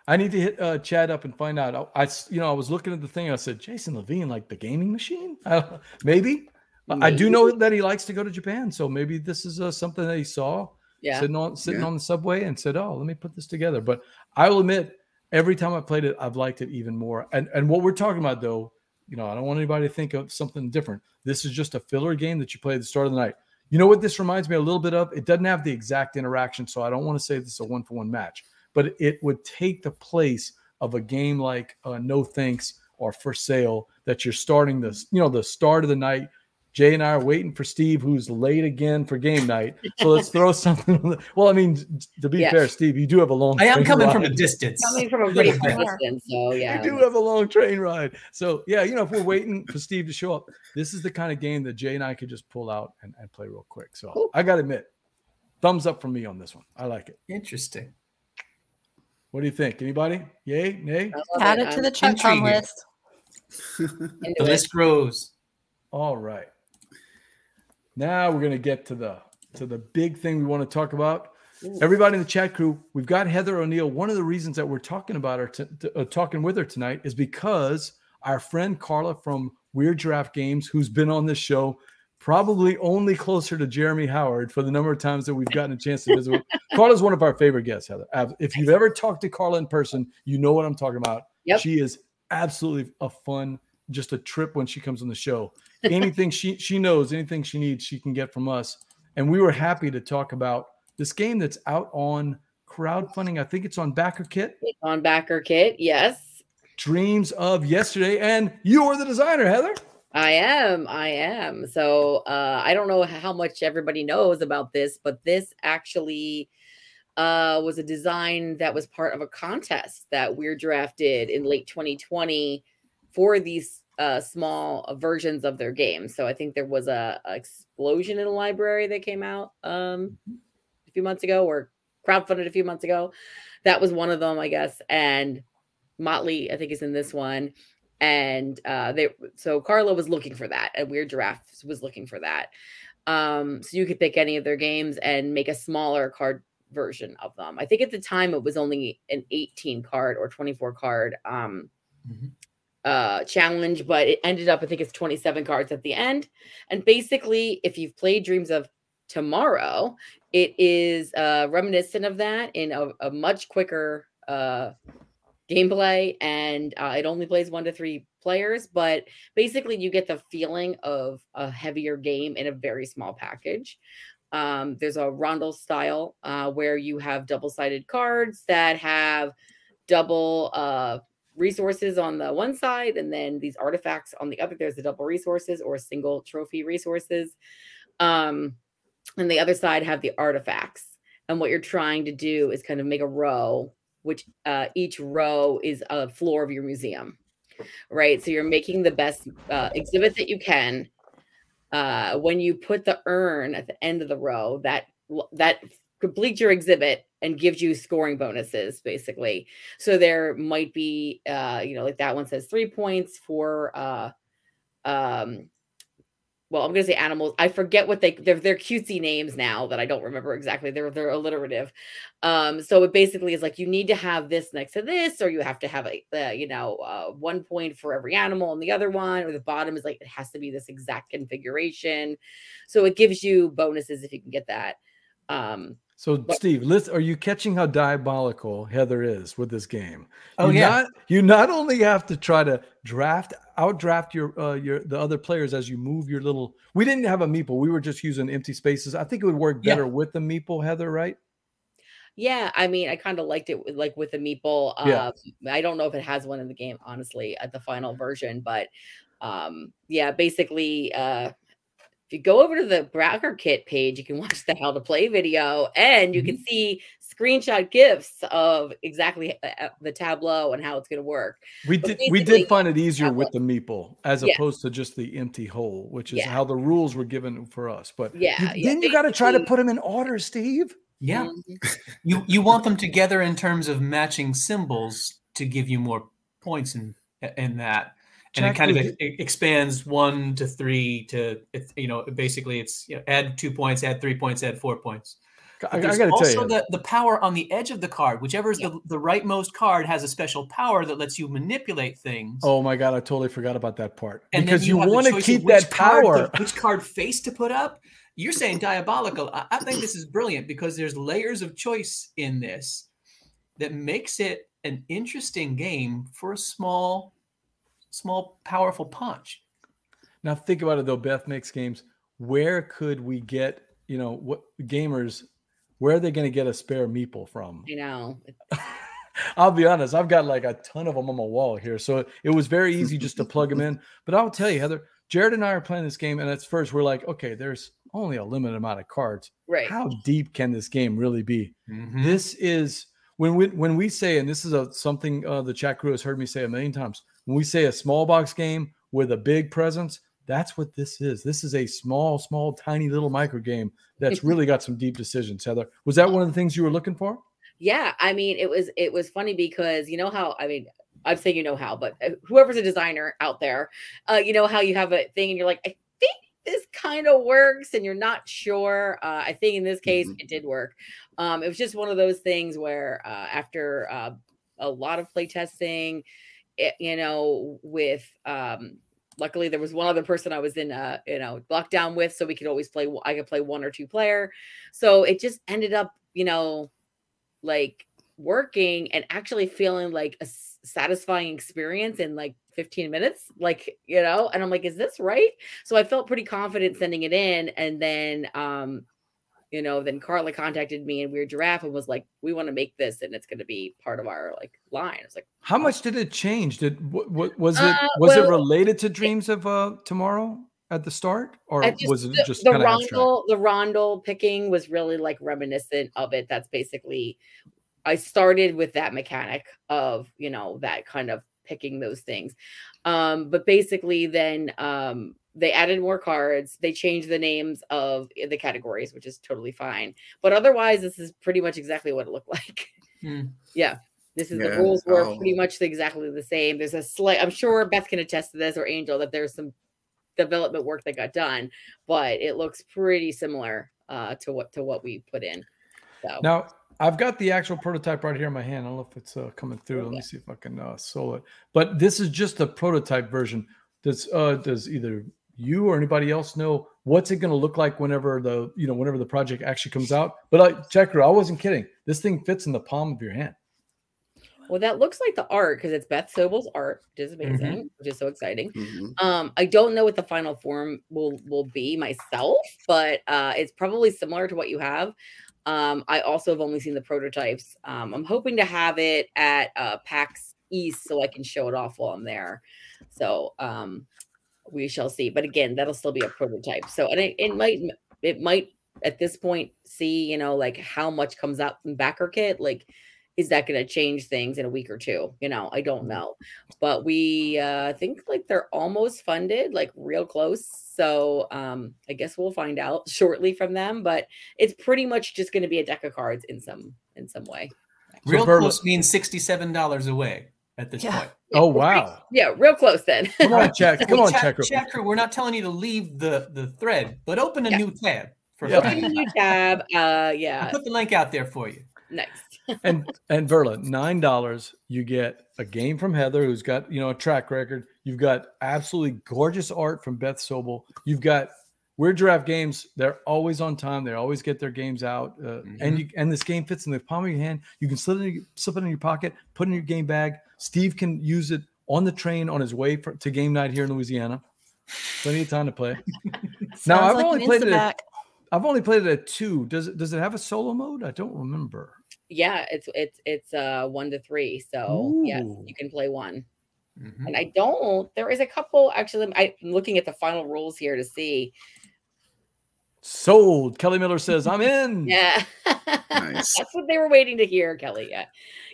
I need to hit uh, Chad up and find out. I, I you know, I was looking at the thing. I said, Jason Levine, like the gaming machine? (laughs) I don't- maybe. I- I do know that he likes to go to Japan, so maybe this is uh, something that he saw Yeah. sitting on sitting Yeah. on the subway and said, "Oh, let me put this together." But I will admit, every time I played it, I've liked it even more. And and what we're talking about, though, you know, I don't want anybody to think of something different. This is just a filler game that you play at the start of the night. You know what this reminds me a little bit of? It doesn't have the exact interaction, so I don't want to say this is a one for one match, but it would take the place of a game like uh, No Thanks or For Sale that you're starting this, you know, the start of the night. Jay and I are waiting for Steve, who's late again for game night. So let's (laughs) throw something. on the- Well, I mean, to be Yeah. fair, Steve, you do have a long. I am train coming from a distance. Coming from a pretty far distance. So, yeah. You do have a long train ride. So yeah, you know, if we're waiting for Steve to show up, this is the kind of game that Jay and I could just pull out and, and play real quick. So Cool. I gotta admit, thumbs up from me on this one. I like it. Interesting. What do you think? Anybody? Yay? Nay? Add it to the check on list. (laughs) into The list grows. All right. Now we're gonna get to the to the big thing we want to talk about. Ooh. Everybody in the chat crew, we've got Heather O'Neill. One of the reasons that we're talking about her, t- t- uh, talking with her tonight, is because our friend Carla from Weird Giraffe Games, who's been on this show, probably only closer to Jeremy Howard for the number of times that we've gotten a chance to visit. Carla's one of our favorite guests, Heather. If you've ever talked to Carla in person, you know what I'm talking about. Yep. She is absolutely a fun, just a trip when she comes on the show. Anything she she knows, anything she needs, she can get from us. And we were happy to talk about this game that's out on crowdfunding. I think it's on Backer Kit. It's on backer kit. Yes. Dreams of yesterday, and you are the designer, Heather. I am. I am. So uh, I don't know how much everybody knows about this, but this actually uh, was a design that was part of a contest that Weird Giraffe did in late 2020 for these uh, small uh, versions of their game. So I think there was a, a explosion in the library that came out um, a few months ago, or crowdfunded a few months ago. That was one of them, I guess. And Motley, I think, is in this one and uh they so carla was looking for that and weird giraffe was looking for that. Um so you could pick any of their games and make a smaller card version of them. I think at the time it was only an 18 card or 24 card um Mhm. uh challenge but it ended up i think it's 27 cards at the end. And basically if you've played dreams of tomorrow it is uh reminiscent of that in a, a much quicker uh gameplay and uh, it only plays one to three players but basically you get the feeling of a heavier game in a very small package. Um, there's a rondel style uh, where you have double-sided cards that have double uh, resources on the one side and then these artifacts on the other. There's the double resources or single trophy resources um, and the other side have the artifacts. And what you're trying to do is kind of make a row which uh, each row is a floor of your museum right? So you're making the best uh, exhibit that you can. Uh, when you put the urn at the end of the row that that completes your exhibit and gives you scoring bonuses basically. So there might be uh you know like that one says three points for uh um well i'm gonna say animals. I forget what they they're, they're cutesy names now that i don't remember exactly. They're they're alliterative. Um so it basically is like you need to have this next to this or you have to have a uh, you know uh, one point for every animal and the other one or the bottom is like it has to be this exact configuration. So it gives you bonuses if you can get that. Um, So, But- Steve, listen, are you catching how diabolical Heather is with this game? Oh, you yeah. Not, you not only have to try to draft, outdraft your uh, your the other players as you move your little. We didn't have a meeple. We were just using empty spaces. I think it would work Yeah. better with the meeple, Heather. Right? yeah, I mean, I kind of liked it with, like with the meeple. Yeah. Uh, I don't know if it has one in the game, honestly, at the final version, but um, yeah, basically, uh, if you go over to the BackerKit page, you can (laughs) watch the How to Play video, and you can Mm-hmm. see screenshot gifs of exactly uh, uh, the tableau and how it's going to work. We But did. We did find it easier have with the meeple as Yeah. opposed to just the empty hole, which is Yeah. how the rules were given for us. But Yeah, you- yeah, then you got to try to put them in order, Steve. Yeah. Mhm. You you want them together in terms of matching symbols to give you more points in in that. And it kind of it expands one to three to you know basically it's you know, add two points, add three points, add four points. I, But I there's got to also tell you, the, the power on the edge of the card. Whichever is Yeah. the, the rightmost card has a special power that lets you manipulate things. oh my god, I totally forgot about that part and because then you, want to keep that card power. to- which card face to put up. You're saying diabolical. I, I think this is brilliant because there's layers of choice in this that makes it an interesting game for a small, small, powerful punch. Now think about it though. Beth makes games. Where could we get? You know what gamers? Where are they going to get a spare meeple from? You know, (laughs) I'll be honest. I've got like a ton of them on my wall here, so it was very easy just to plug them in. (laughs) But I'll tell you, Heather, Jared and I are playing this game, and at first we're like, okay, there's only a limited amount of cards. right? How deep can this game really be? Mhm. This is when we when we say, and this is a something uh, the chat crew has heard me say a million times. When we say a small box game with a big presence, that's what this is. This is a small, small, tiny little micro game that's (laughs) really got some deep decisions. Heather, was that one of the things you were looking for? Yeah, I mean, it was it was funny because you know how I mean, I'm saying you know how, but uh, whoever's a designer out there, uh, you know how you have a thing and you're like, I think this kind of works, and you're not sure. Uh, I think in this case, Mhm. it did work. Um, it was just one of those things where uh, after uh, a lot of play testing, you know, with um, luckily there was one other person I was in uh, you know lockdown with, so we could always play. I could play one or two player, so it just ended up, you know like working and actually feeling like a satisfying experience in like 15 minutes like you know and i'm like is this right so i felt pretty confident sending it in and then um you know then carla contacted me and weird giraffe and was like we want to make this and it's going to be part of our like line i was like How much did it change? Did what, what was it? Uh, was it related to Dreams of uh, Tomorrow at the start, or just- was it just the abstract? rondel the rondel picking was really like reminiscent of it that's basically i started with that mechanic of you know that kind of picking those things um but basically then um they added more cards they changed the names of the categories which is totally fine but otherwise this is pretty much exactly what it looked (laughs) like Hmm. yeah this is the rules were um, pretty much exactly the same there's a slight i'm sure beth can attest to this or angel that there's some development work that got done, but it looks pretty similar uh, to what to what we put in. So Now I've got the actual prototype right here in my hand. I don't know if it's uh, coming through. Let me see if I can uh, solo it. But this is just the prototype version. Does uh, does either you or anybody else know what's it going to look like whenever the you know whenever the project actually comes out? But like Checker, I wasn't kidding. This thing fits in the palm of your hand. well, that looks like the art because it's Beth Sobel's art, which is Mm-hmm. amazing, which is so exciting. Mhm. Um, I don't know what the final form will will be myself, but uh, it's probably similar to what you have. Um, I also have only seen the prototypes. Um, I'm hoping to have it at uh, PAX East so I can show it off while I'm there. So um, we shall see. But again, that'll still be a prototype. So and it, it might it might at this point see you know like how much comes out from backer kit like is that going to change things in a week or two? You know i don't know. But we uh think like they're almost funded like real close. So um i guess we'll find out (laughs) shortly from them. But it's pretty much just going to be a deck of cards in some in some way. Real Verla- close means sixty-seven dollars away at this Yeah. point. Oh Yeah, we're pretty- wow! yeah real close then Come on, (laughs) check. Come on, chat, Checker. chat crew, we're not telling you to leave the the thread, but open a Yeah. new tab for Yeah. Open a new tab uh I'll yeah put the link out there for you. nice (laughs) and and Verla, nine dollars, you get a game from Heather, who's got you know a track record. You've got absolutely gorgeous art from Beth Sobel. You've got Weird Giraffe Games, they're always on time. They always get their games out, uh, Mhm. and you and this game fits in the palm of your hand. You can slip it, in, slip it in your pocket, put it in your game bag. Steve can use it on the train on his way for, to game night here in Louisiana. Plenty of time to play. (laughs) Sounds I've like only played it at- I've only played it at two. Does it does it have a solo mode? I don't remember. Yeah, it's it's it's uh one to three. So yes, you can play one. Mhm. And I don't. There is a couple actually. I'm looking at the final rules here to see. Sold. Kelly Miller says, "I'm in." (laughs) Yeah, Nice. that's what they were waiting to hear, Kelly. Yeah,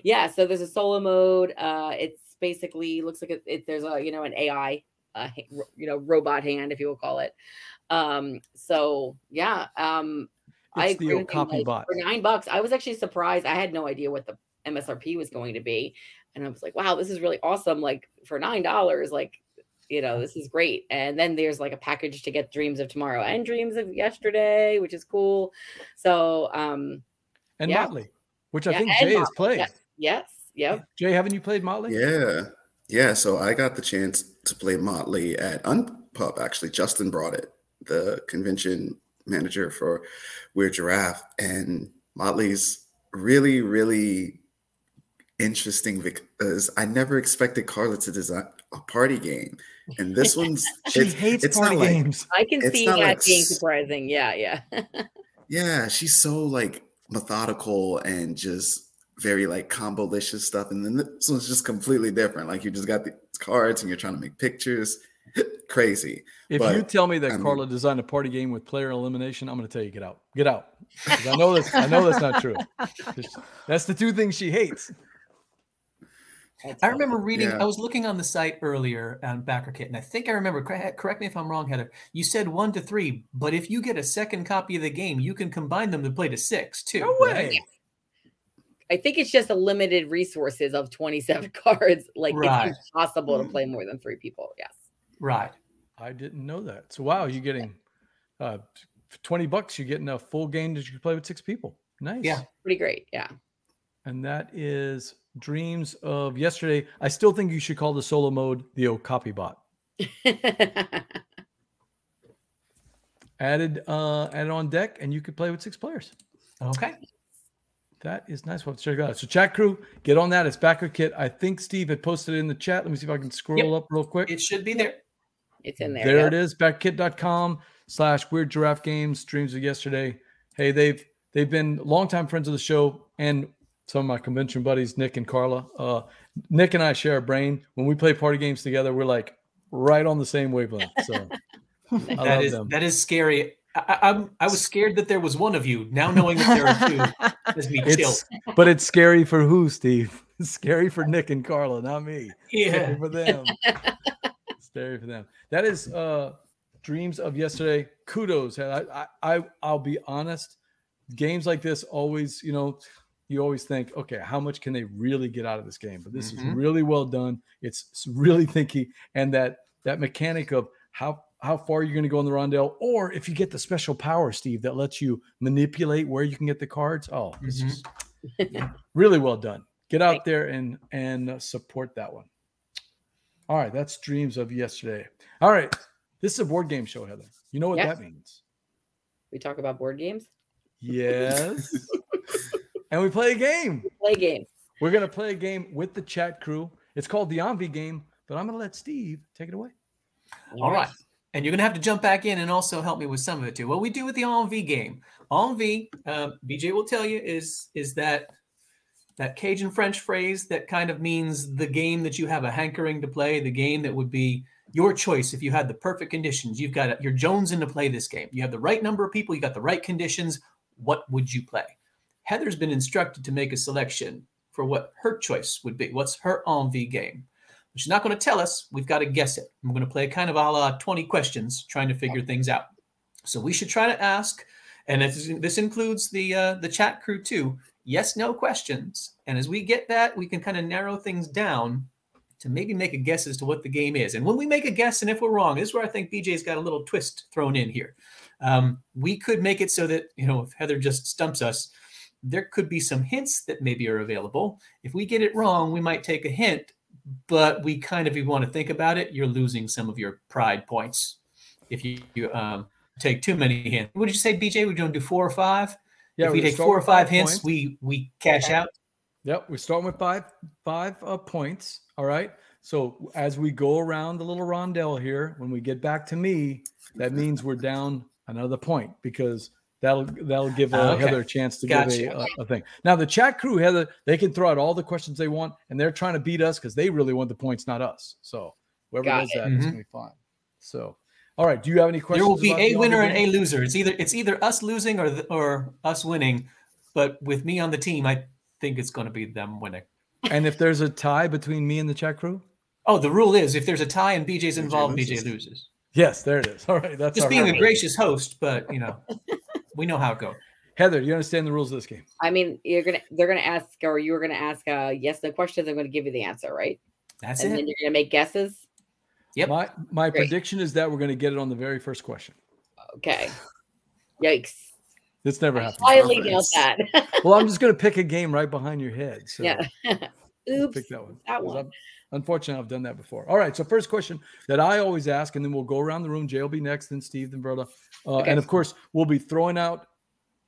yeah. So there's a solo mode. Uh, it's basically looks like it, it, there's a you know an AI, uh, you know robot hand, if you will call it. Um, so yeah. Um, I It's the agree old with you, copy Mike. bot. for nine bucks. I was actually surprised. I had no idea what the MSRP was going to be, and I was like, "Wow, this is really awesome!" Like for nine dollars, like you know, this is great. And then there's like a package to get Dreams of Tomorrow and Dreams of Yesterday, which is cool. So, um, And Yeah. Motley, which I yeah, think and Jay has played. Yes, yes, yep. Jay, haven't you played Motley? Yeah. Yeah. So I got the chance to play Motley at Unpub, actually. Justin brought it, the convention manager for Weird Giraffe. And Motley's really, really interesting because I never expected Carla to design a party game. And this one's (laughs) She it's, hates it's party not like games. I can see that like being surprising. Yeah, yeah. (laughs) Yeah, she's so like methodical and just very like combo-licious stuff. And then this one's just completely different. Like you just got the cards and you're trying to make pictures. (laughs) Crazy. If but, you tell me that I mean- Carla designed a party game with player elimination, I'm going to tell you get out, get out. I know that's I know that's not true. That's the two things she hates. That's I remember reading. Yeah. I was looking on the site earlier on Backer Kit, and I think I remember. Correct me if I'm wrong, Heather. You said one to three, but if you get a second copy of the game, you can combine them to play to six too. No right? way. I think it's just a limited resources of 27 (laughs) cards. Like Right. it's impossible to play more than three people. Yes. Right. I didn't know that. So wow, you're getting uh, 20 bucks. You're getting a full game that you can play with six people. Nice. Yeah. Pretty great. Yeah. And that is Dreams of Yesterday. I still think you should call the solo mode the old copy bot. Added uh added on deck, and you could play with six players. Okay. That is nice. We'll have check it out. So chat crew, get on that. It's backer kit. I think Steve had posted it in the chat. Let me see if I can scroll up real quick. It should be there. it's in there. There yep. it is. backerkit.com slash weird giraffe games, dreams of yesterday. Hey, they've they've been longtime friends of the show and some of my convention buddies, Nick and Carla. Uh, Nick and I share a brain. When we play party games together, we're like right on the same wavelength. So (laughs) I That love is them. that is scary. I, I, I'm I was scared that there was one of you. Now knowing that there are two (laughs) has me chill. It's but it's scary for who, Steve? (laughs) It's scary for Nick and Carla, not me. Yeah. Scary for them. scary for them. That is uh dreams of yesterday. Kudos. I, I I I'll be honest. Games like this always, you know, you always think, okay, how much can they really get out of this game? But this is Mhm. really well done. It's really thinky, and that that mechanic of how how far you're going to go in the rondel, or if you get the special power, Steve, that lets you manipulate where you can get the cards. Oh, it's Mhm. just (laughs) really well done. Get out there and and uh, support that one. All right, that's dreams of yesterday. All right, this is a board game show, Heather. You know what Yes. that means? We talk about board games, Yes. (laughs) and we play a game. play a game. We're gonna play a game with the chat crew. It's called the Envie game, but I'm gonna let Steve take it away. All right. And you're going to have to jump back in and also help me with some of it too. What we do with the Envie game, Envie, uh, BJ will tell you, is is that that Cajun French phrase that kind of means the game that you have a hankering to play, the game that would be your choice if you had the perfect conditions. You've got you're jonesing to play this game. You have the right number of people. You got the right conditions. What would you play? Heather's been instructed to make a selection for what her choice would be. What's her Envie game? She's not going to tell us. We've got to guess it. I'm going to play a kind of a la 20 questions, trying to figure things out. So we should try to ask, and this, this includes the uh, the chat crew too. Yes, no questions. And as we get that, we can kind of narrow things down to maybe make a guess as to what the game is. And when we make a guess, and if we're wrong, this is where I think BJ's got a little twist thrown in here. Um, we could make it so that you know if Heather just stumps us, there could be some hints that maybe are available. If we get it wrong, we might take a hint but we kind of, if you want to think about it, you're losing some of your pride points if you, you um, take too many hints. Would you say, BJ? We're going to do four or five. Yeah, if we take four or five hints, points. we we cash out. Yep, we're starting with five five uh, points. All right. So as we go around the little rondelle here, when we get back to me, that means we're down another point because that'll that'll give uh, okay. Heather a chance to Gotcha. give a, a, a thing. Now the chat crew, Heather, they can throw out all the questions they want, and they're trying to beat us because they really want the points, not us. So whoever Got does it. that, it's Mhm. gonna be fine. So, all right. Do you have any questions? There will be about a winner and a loser. It's either it's either us losing or the, or us winning. But with me on the team, I think it's going to be them winning. And if there's a tie between me and the chat crew, Oh, the rule is if there's a tie and BJ's involved, BJ loses. loses. yes, there it is. (laughs) All right, that's Just our being a gracious host, but you know, (laughs) we know how it goes. Heather, you understand the rules of this game? I mean, you're gonna they're gonna ask or you were gonna ask uh yes no questions. I'm gonna give you the answer, right? That's and it. And then you're gonna make guesses. Yep. My my Great. prediction is that we're going to get it on the very first question. Okay. Yikes. This never happened. Highly doubt that. Well, I'm (laughs) just going to pick a game right behind your head. So yeah. (laughs) Oops. pick that one. That one. I'm- Unfortunately, I've done that before. All right. So first question that I always ask, and then we'll go around the room. Jay will be next, then Steve, then Verla. Uh, Okay. And of course, we'll be throwing out.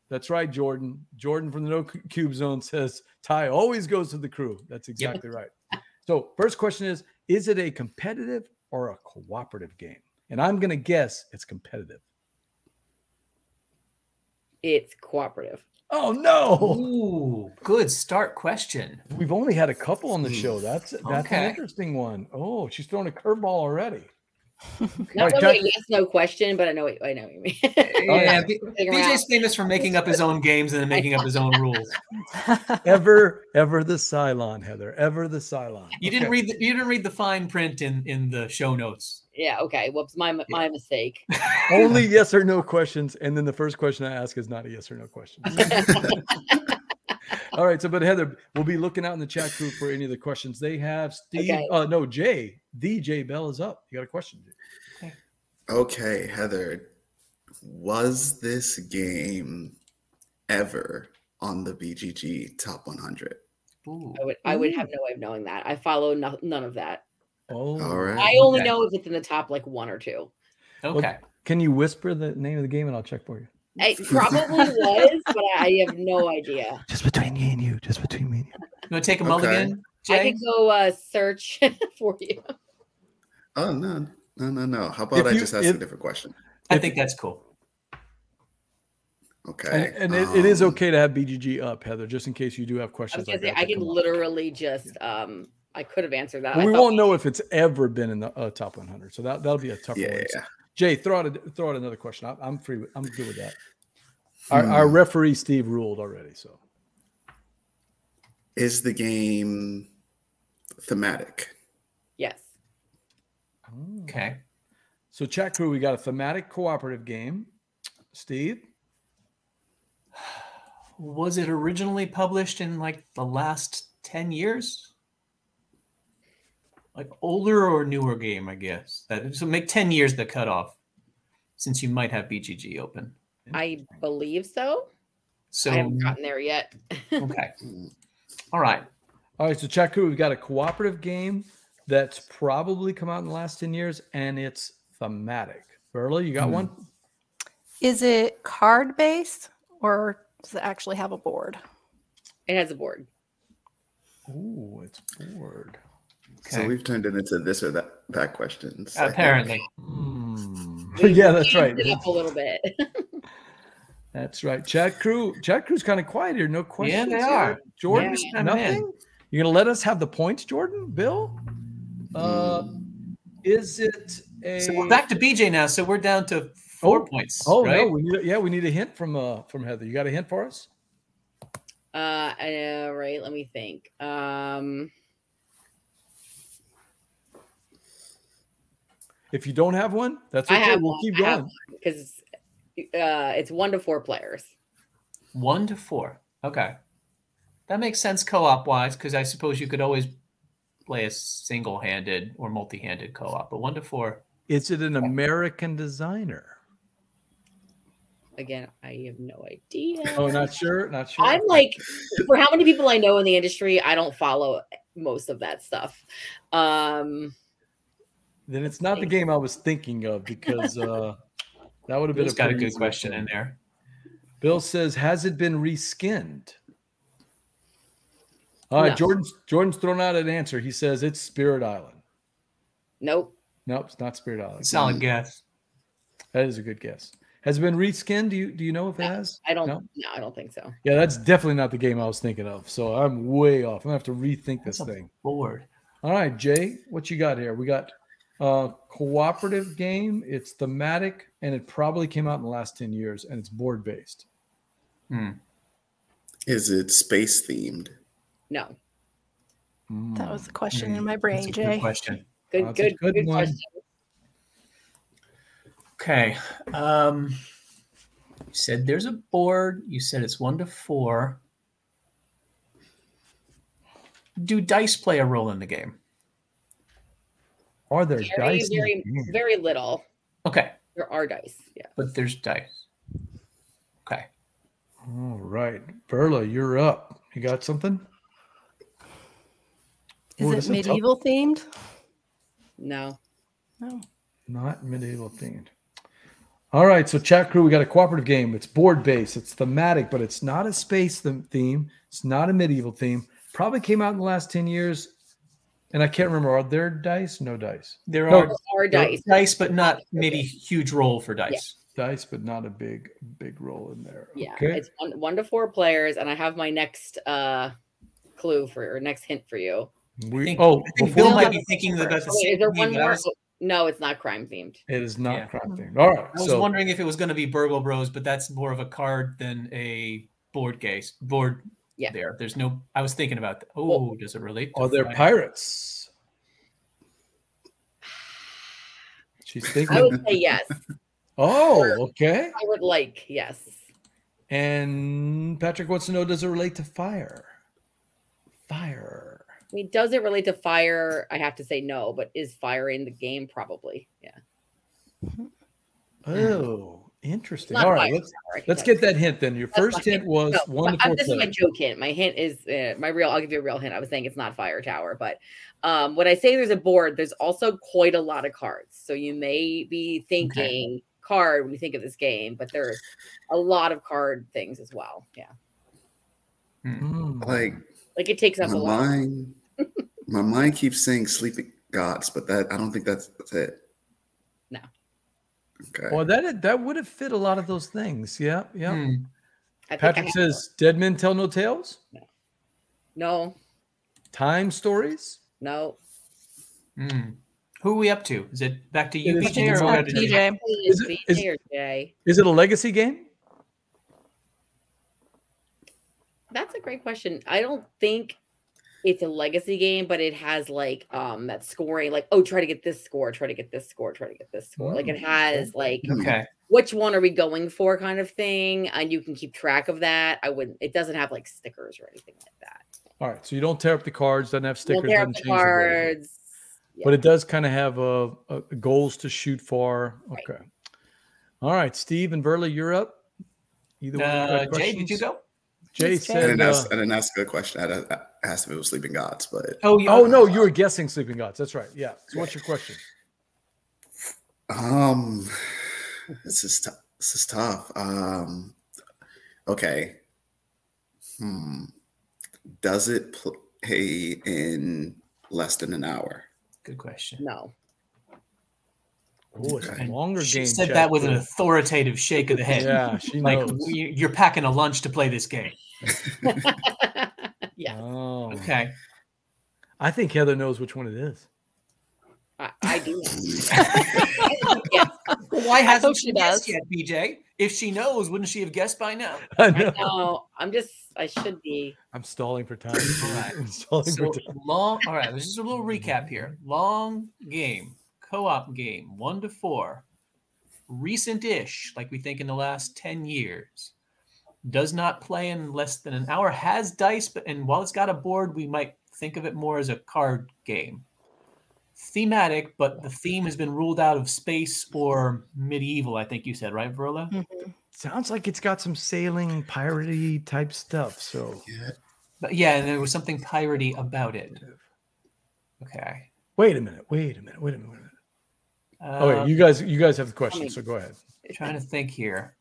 That's right, Jordan. Jordan from the No Cube Zone says Ty always goes to the crew. That's exactly right. So first question is: Is it a competitive or a cooperative game? And I'm going to guess it's competitive. It's cooperative. Oh no! Ooh, good start question. We've only had a couple on the show. That's that's an interesting one. Oh, she's throwing a curveball already. Not right, really Jack- a yes no question, but I know what, I know what you mean. (laughs) Yeah, B- BJ's famous for making up his own games and then making up his own rules. (laughs) Ever, ever the Cylon, Heather. Ever the Cylon. You didn't read the, you didn't read the fine print in in the show notes. Yeah. Okay. Whoops. My my mistake. (laughs) only yes or no questions, and then the first question I ask is not a yes or no question. (laughs) (laughs) All right. So, but Heather, we'll be looking out in the chat group for any of the questions they have. Steve, Okay. uh, no, Jay, the Jay Bell is up. You got a question? Jay? Okay, Heather, was this game ever on the BGG Top 100? Ooh. I would I would have no way of knowing that. I follow no, none of that. Oh, All right. I only Okay. know if it's in the top like one or two. Okay. Can you whisper the name of the game and I'll check for you? It probably (laughs) was, but I have no idea. Just between me and you. Just between me and you. You want to take a Okay. mulligan, I can go uh, search (laughs) for you. Oh, no, no, no, no. How about If I just ask if- a different question? I think that's cool. Okay. And, and it, it is um, okay to have BGG up, Heather, just in case you do have I was questions. gonna like say I can come up. literally just um I could have answered that. Well, we thought won't know if it's ever been in the uh, top 100, so that that'll be a tough Yeah, one. yeah, Jay, throw out a, throw out another question. I, I'm free. with- I'm good with that. Our, our Hmm. referee Steve ruled already. So Is the game thematic? Yes. Okay. so chat crew, we got a thematic cooperative game. Steve, Was it originally published in like the last 10 years? Like older or newer game, I guess. That so make 10 years the cutoff since you might have BGG open. I believe so. So I haven't gotten there yet. (laughs) okay. All right. all right. So chat crew, we've got a cooperative game that's probably come out in the last 10 years, and it's thematic. Verla, you got Hmm. one? Is it card based or does it actually have a board? it has a board. Ooh, it's board. So we've turned it into this or that that questions. Apparently. Hmm. yeah, that's right. It up a little bit. (laughs) That's right. Chat crew, chat crew's kind of quiet here. No questions. Yeah, they here. are. Jordan, Yeah, coming in. nothing. You're gonna let us have the points, Jordan? Bill? Uh, is it a? So we're back to BJ now. So we're down to four Oh. points. Oh right? no, we need. A, yeah, we need a hint from uh from Heather. You got a hint for us? Uh, uh right, let me think. Um If you don't have one, that's I okay. have we'll one, keep going. because uh it's one to four players. One to four. Okay. That makes sense co-op wise, because I suppose you could always play a single-handed or multi-handed co-op, but one to four. Is it an American designer? Again, I have no idea. Oh, not sure. Not sure. I'm like, for how many people I know in the industry, I don't follow most of that stuff. Um, then it's not the game I was thinking of because uh That would have been Bill's a got a good question one. in there. Bill says, "Has it been reskinned?" All right, No. Jordan's Jordan's thrown out an answer. He says it's Spirit Island. Nope. Nope, it's not Spirit Island. Solid guess. That is a good guess. Has it been reskinned? Do you do you know if it has? I don't. No? No, I don't think so. Yeah, that's definitely not the game I was thinking of. So I'm way off. I'm gonna have to rethink this That's a thing. board. All right, Jay, what you got here? We got a cooperative game. It's thematic, and it probably came out in the last ten years, and it's board based. Hmm. Is it space themed? No. That was the question Hmm. in my That's brain, a good Jay. question. Good. That's a good. good Good, one. question. Okay. Um, you said there's a board. You said it's one to four. Do dice play a role in the game? Are there Very, dice? in very, the very little. Okay, There are dice. Yeah. but there's dice. Okay. All right, Verla, you're up. You got something? Ooh, this Is it is tough. medieval themed? No. No. Not medieval themed. All right, so chat crew, we got a cooperative game. It's board based. It's thematic, but it's not a space theme. It's not a medieval theme. Probably came out in the last ten years, and I can't remember. Are there dice? No dice. There No, are are dice. dice, but not maybe huge roll for dice. Dice, but not a big, big roll in there. Yeah. Okay. It's one, one to four players, and I have my next uh clue for or next hint for you. We, think- oh, I think Bill might be thinking about the Oh, wait, is there one more? was, No, it's not crime themed. it is not Yeah. crime themed. All right, I was so wondering if it was going to be Burgle Bros, but that's more of a card than a board case. Board. Yeah. There. There's no. I was thinking about. that. Oh, does it relate? to are there Friday? pirates? She's thinking. I thinking. would say yes. oh, okay. I would like yes. And Patrick wants to know: Does it relate to fire? Fire. I mean, does it relate to fire? I have to say no, but is fire in the game? Probably. Yeah. Oh, interesting. All right, let's tower, I can let's get that hint then. Your That's first hint was No, one to but, this is my joke hint. My hint is uh, my real. I'll give you a real hint. I was saying it's not fire tower, but um, when I say there's a board, there's also quite a lot of cards. So you may be thinking card when you think of this game, but there's a lot of card things as well. Yeah, Hmm. Like like it takes up my a lot. mind, my mind keeps saying sleeping gods, but that I don't think that's, that's it. No. Okay. Well, that that would have fit a lot of those things. Yeah, yeah. Hmm. I think I Patrick have- says, "Dead men tell no tales." no, Time stories. no. Hmm. Who are we up to? Is it back to you, It is- I BJ, or back what to did you- TJ. Is it- BJ is- or Jay? Is it a legacy game? That's a great question. I don't think it's a legacy game, but it has like um that scoring, like oh, try to get this score, try to get this score, try to get this score. Like it Mm, has like Okay. which one are we going for kind of thing, and you can keep track of that. I wouldn't. It doesn't have like stickers or anything like that. All right, so you don't tear up the cards. Doesn't have We'll stickers. tear up the change the board. cards. but it does kind of have a, a goals to shoot for. Right. Okay. All right, Steve and Verla, you're up. Either one. of you Uh, got Jay, did you go? Jay Yes, Jay. I didn't uh, ask. I didn't ask a good question. I I asked if it was sleeping gods, but Oh, you, oh no, you were guessing sleeping gods. That's right. Yeah. So what's your question? um, this is tou- this is tough. Um, okay. Hmm. Does it play in less than an hour? Good question. No. Oh, it's a longer She game. said chat that with an authoritative shake of the head. Yeah, she Like knows. you- you're packing a lunch to play this game. (laughs) (laughs) yeah, Oh, Okay. I think Heather knows which one it is. I, I do. yeah, (laughs) Why hasn't she she guessed does. yet, BJ? If she knows, wouldn't she have guessed by now? I I know. know. I'm just. I should be. I'm stalling for time. All right. I'm stalling So for time. long. All right. This is a little recap here. Long game, co-op game, one to four, recent-ish, like we think in the last ten years. Does not play in less than an hour. Has dice, but and while it's got a board, we might think of it more as a card game. Thematic, but the theme has been ruled out of space or medieval. I think you said right, Verla. Mhm. Sounds like it's got some sailing, piratey type stuff. So Yeah. But yeah, and there was something piratey about it. Okay. wait a minute. Wait a minute. Wait a minute. Wait a minute. Oh, Uh, wait, you guys, you guys have the question, me- so go ahead. trying to think here.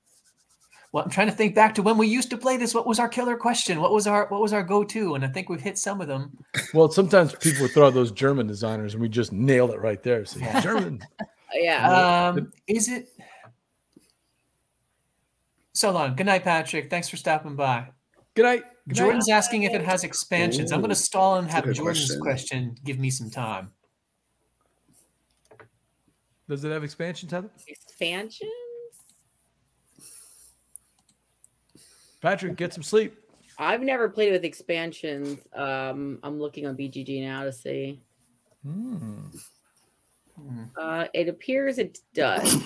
Well, I'm trying to think back to when we used to play this. What was our killer question? What was our what was our go-to? And I think we've hit some of them. Well, sometimes people would throw out those German designers, and we just nailed it right there. So Yeah. German. (laughs) Yeah. Um, is it? So long. Good night, Patrick. Thanks for stopping by. Good night. Good night. Jordan's asking if it has expansions. I'm going to stall and have Jordan's question. question give me some time. Does it have expansions, Heather? Expansions? Patrick, get some sleep. I've never played with expansions. Um, I'm looking on BGG now to see. Hmm. Hmm, Uh, it appears it does.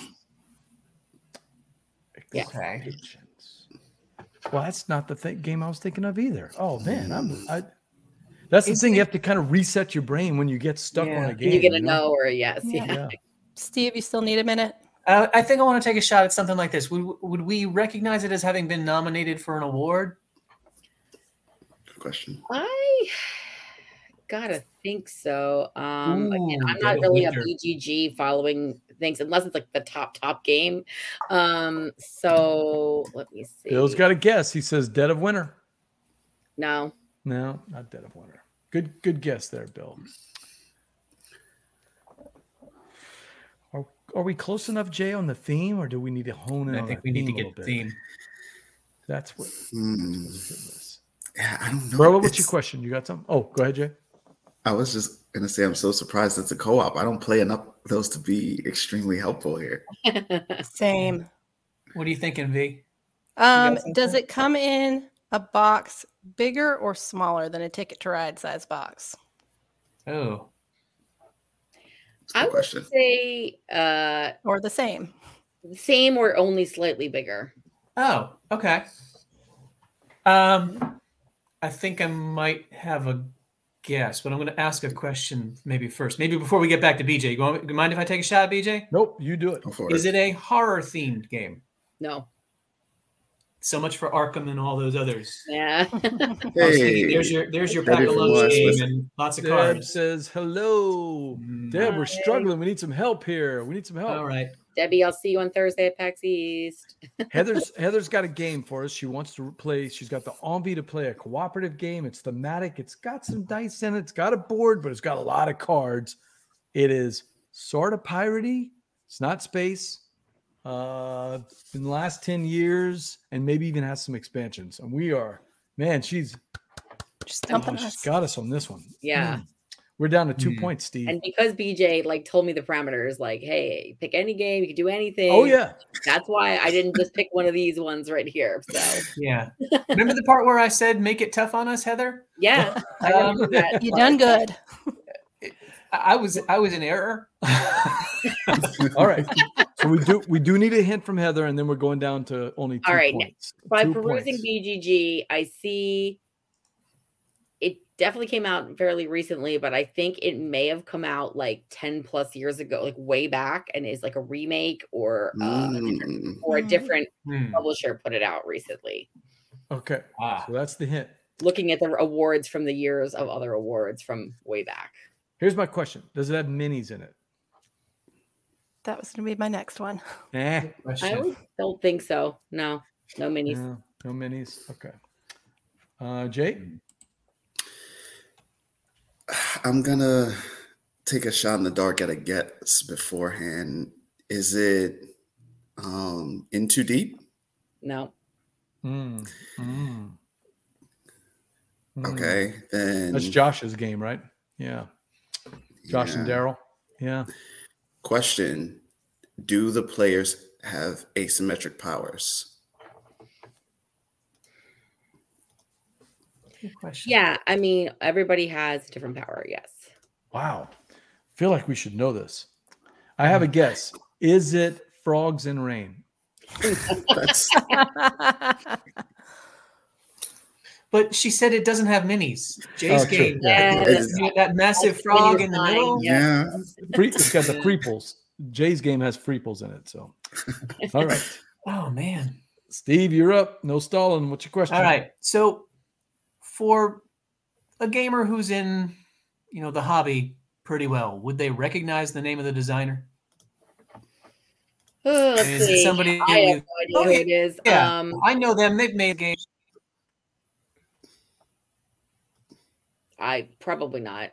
Yeah. Expansions. Well, that's not the thing, game I was thinking of either. Oh man, I'm. I, that's the Is thing. You have to kind of reset your brain when you get stuck Yeah. on a game. you get a you know? no or a yes. Yeah. Yeah. Yeah. Steve, you still need a minute? Uh, I think I want to take a shot at something like this. Would would we recognize it as having been nominated for an award? Good question. I gotta think so. Um, again, I'm not Dead of really a Winter. BGG following things unless it's like the top top game. Um, so let me see. Bill's got a guess. He says Dead of Winter. no. No, not Dead of Winter. Good, good guess there, Bill. Are, are we close enough, Jay, on the theme, or do we need to hone in I on think the we need to get the bit? theme. That's what. Hmm. goodness. Yeah, I don't know. Bro, what's your question? You got some? Oh, go ahead, Jay. I was just gonna say I'm so surprised it's a co-op. I don't play enough of those to be extremely helpful here. (laughs) Same. What are you thinking, V? Um, something? does it come in a box bigger or smaller than a ticket to ride size box? Oh, It's a I good would question. say uh Or the same? same or only slightly bigger. oh, okay. Um, I think I might have a guess, but I'm going to ask a question maybe first. Maybe before we get back to BJ. You, want, you mind if I take a shot at BJ? Nope, you do it. Go for Is it. it a horror themed game? No. So much for Arkham and all those others. Yeah. I was thinking, there's your there's your pack of for lunch lunch game and lots of Deb cards. says hello. Mm. Deb, we're struggling. We need some help here. We need some help. All right. Debbie, I'll see you on Thursday at PAX East. (laughs) Heather's Heather's got a game for us. She wants to play. She's got the envy to play a cooperative game. It's thematic. It's got some dice in it. It's got a board, but it's got a lot of cards. It is sort of piratey. It's not space. Uh, in the last ten years, and maybe even has some expansions. And we are, man, she's Stumping she's us. got us on this one. Yeah. Mm. We're down to two Mm. points, Steve. And because BJ like told me the parameters, like, hey, pick any game, you can do anything. oh yeah, That's why I didn't just pick one of these ones right here. So Yeah. Remember the part where I said make it tough on us, Heather? yeah. I Um, that (laughs) You part. done good. I I was I was in error. (laughs) all right. (laughs) So we do we do need a hint from Heather, and then we're going down to only two All right, now- points. By Two perusing points. BGG, I see it definitely came out fairly recently, but I think it may have come out like 10 plus years ago, like way back, and is like a remake or uh, a Mm. or a Mhm. different Hmm. publisher put it out recently. Okay, Ah. so that's the hint. Looking at the awards from the years of other awards from way back. Here's my question: Does it have minis in it? That was going to be my next one. (laughs) Eh, I don't think so. No, no minis. no, no minis. Okay. Uh, Jay, (sighs) I'm gonna take a shot in the dark at a guess beforehand. Is it um in too deep? No. Mm, mm. Okay, then that's Josh's game, right? Yeah, Josh and. Darrell. Yeah. Question: Do the players have asymmetric powers? Good question. Yeah, I mean, everybody has different power. Yes. Wow. feel like we should know this. I have a mm-hmm. guess. Is it frogs in rain? (laughs) That's (laughs) But she said it doesn't have minis. Jay's Oh, game. Yeah, It That, is- that massive frog in the flying, middle. yeah. yeah. Free, it's got the freeples. Jay's game has freeples in it. So, (laughs) all right. Oh man. Steve, you're up. No stalling. What's your question? All right. So for a gamer who's in, you know, the hobby pretty well, would they recognize the name of the designer? Oh, let's Is it somebody I have with- no idea Oh, who yeah. it is. Yeah, Um, I know them. They've made games. I probably not.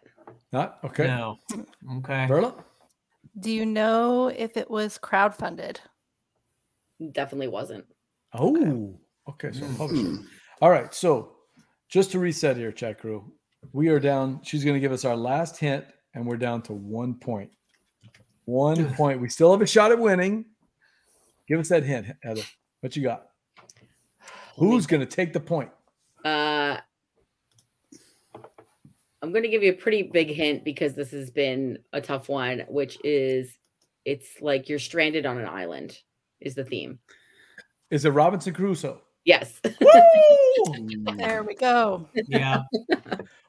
Not okay. No. Okay. Verla? Do you know if it was crowdfunded? Definitely wasn't. Oh, okay. So Mm. publisher. Hmm. All right. So just to reset here, chat crew, we are down. She's going to give us our last hint, and we're down to one point. One point. We still have a shot at winning. Give us that hint, Heather. What you got? Who's going to take the point? Uh, I'm going to give you a pretty big hint because this has been a tough one, which is it's like you're stranded on an island, is the theme. Is it Robinson Crusoe? Yes. (laughs) (laughs) There we go. Yeah.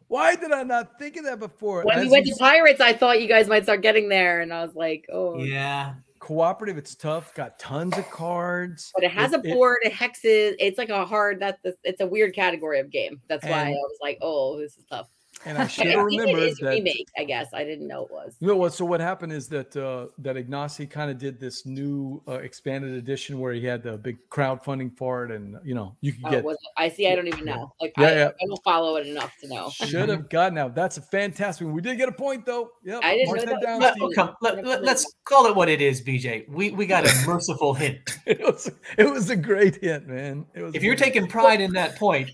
Why did I not think of that before? when we went you to Pirates, I thought you guys might start getting there. And I was like, oh. Yeah. cooperative, it's tough. Got tons of cards. But it has It- a board, it hexes. It's like a hard, that's the, it's a weird category of game. That's why I was like, oh, this is tough. And I (laughs) But should I have think it remembered is a that. remake, I guess. I didn't know it was. You know what? So what happened is that uh, that Ignacy kind of did this new uh, expanded edition where he had the big crowdfunding for it, and you know you could Oh, get? I see. I don't even know. Like, Yeah, I, yeah. I don't follow it enough to know. should have gotten out. That's a fantastic. one. We did get a point though. Yep. I didn't mark know that that. down, Let, Steve. come, let, let, us call it what it is, BJ. We we got a (laughs) merciful hint. It was it was a great hint, man. It was. If you're great. taking pride in that point,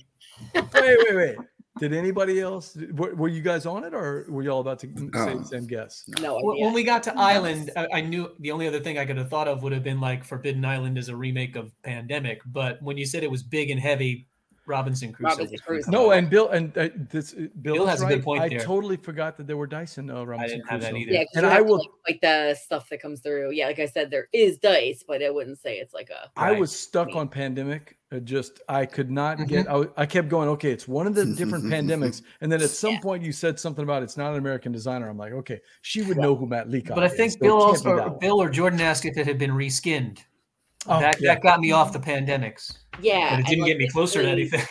wait, wait, wait. Did anybody else? Were, were you guys on it, or were y'all about to say Oh. the same guess? No when, when we got to Island, I, I knew the only other thing I could have thought of would have been like Forbidden Island as a remake of Pandemic. But when you said it was big and heavy, Robinson Crusoe. Robinson Crusoe. No, and Bill and uh, this uh, Bill, Bill is has a good right. point I there. totally forgot that there were dice in uh, I Robinson didn't have that Crusoe. either. yeah, 'cause And I will- like, like the stuff that comes through. Yeah, like I said, there is dice, but I wouldn't say it's like a. I Right. was stuck Me. on pandemic. It just I could not Mm-hmm. get. I kept going. Okay, it's one of the different (laughs) pandemics, and then at some Yeah. point you said something about it's not an American designer. I'm like, okay, she would know who Matt Leacock. But I think so it Bill can't also, or. Bill or Jordan asked if it had been reskinned. Oh, that, yeah. that got me off the pandemics, Yeah, but it didn't like, get me closer to anything.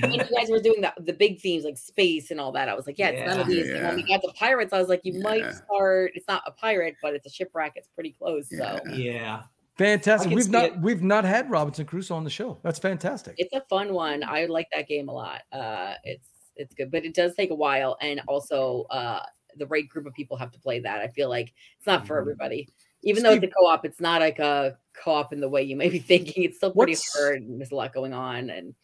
When you guys were doing the, the big themes like space and all that, I was like, yeah, it's none of Yeah. And when we got to pirates, I was like, you might start. It's not a pirate, but it's a shipwreck. It's pretty close. So Yeah. yeah. fantastic. We've not it. we've not had Robinson Crusoe on the show. That's fantastic. it's a fun one. I like that game a lot. Uh, it's it's good, but it does take a while, and also uh, the right group of people have to play that. I feel like it's not for Mhm. everybody. Even though it's a co-op, it's not like a co-op in the way you may be (laughs) thinking. It's still pretty hard. And there's a lot going on, and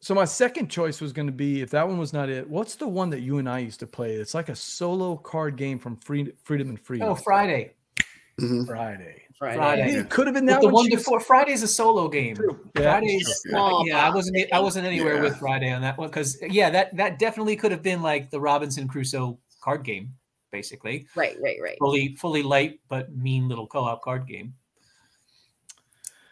So my second choice was going to be if that one was not it. What's the one that you and I used to play? It's like a solo card game from Free, Freedom and Freedom. Oh, Friday. Mhm. Friday. Friday. Friday. It could have been With that the one. one before Friday's a solo game. True. Yeah, Friday's true. Small yeah, I wasn't I I wasn't anywhere with Friday on that one because yeah, that that definitely could have been like the Robinson Crusoe card game, basically. Right, right, right. Fully fully light but mean little co-op card game.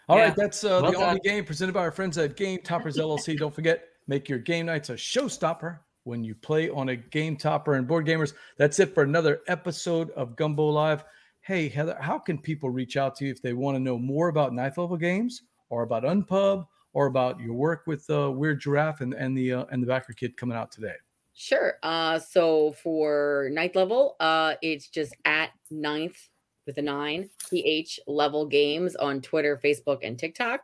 All right, Yeah. that's uh, Well the only game presented by our friends at Game Toppers (laughs) LLC. Don't forget, make your game nights a showstopper when you play on a Game Topper and Board Gamers. That's it for another episode of Gumbo Live. Hey, Heather, how can people reach out to you if they want to know more about ninth level games or about Unpub or about your work with uh, Weird Giraffe and, and the uh, and the BackerKit coming out today? Sure. Uh, so for ninth level, uh, it's just at ninth with a nine th level games on Twitter, Facebook, and TikTok.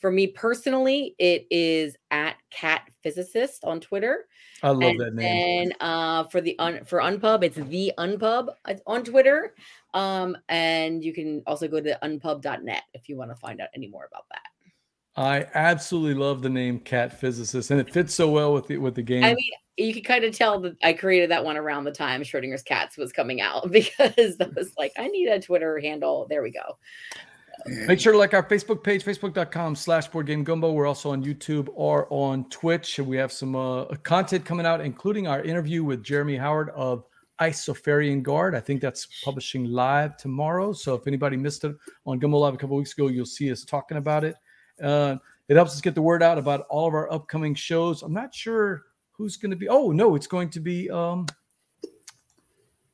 For me personally, it is at cat physicist on Twitter. I love and that name. then uh, for the un- for Unpub, it's the Unpub uh, on Twitter. Um, and you can also go to unpub.net if you want to find out any more about that. I absolutely love the name Cat Physicist, and it fits so well with the with the game. I mean, you can kind of tell that I created that one around the time Schrodinger's Cats was coming out (laughs) because that was like, I need a Twitter handle. There we go. Make sure to like our Facebook page, facebook.com slash board game gumbo. We're also on YouTube or on Twitch. We have some uh, content coming out, including our interview with Jeremy Howard of Isofarian Guard. I think that's publishing live tomorrow. So if anybody missed it on Gumbo Live a couple weeks ago, you'll see us talking about it. Uh, it helps us get the word out about all of our upcoming shows. I'm not sure who's going to be. Oh, no, it's going to be um,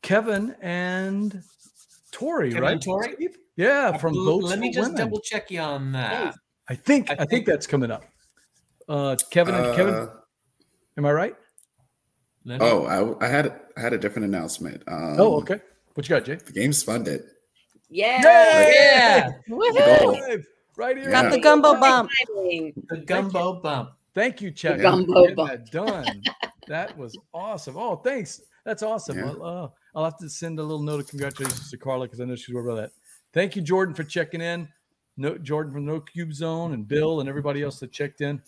Kevin and Tori, Kevin right? and Tori? Yeah, from L- Votes Let me just Women. double check you on that. I think I, I think, think- that's coming up. Uh, Kevin and Kevin, Uh, am I right? Let oh, I, I had I had a different announcement. Um, oh, okay. What you got, Jay? The game's funded. Yeah. Yeah. Woohoo! Live, right here. Got Yeah. the gumbo bump. The gumbo bump. Thank you, Chuck. The gumbo that done. that was awesome. Oh, thanks. That's awesome. Yeah. I'll, uh, I'll have to send a little note of congratulations to Carla because I know she's worried about that. Thank you, Jordan, for checking in. No, Jordan from No Cube Zone and Bill and everybody else that checked in.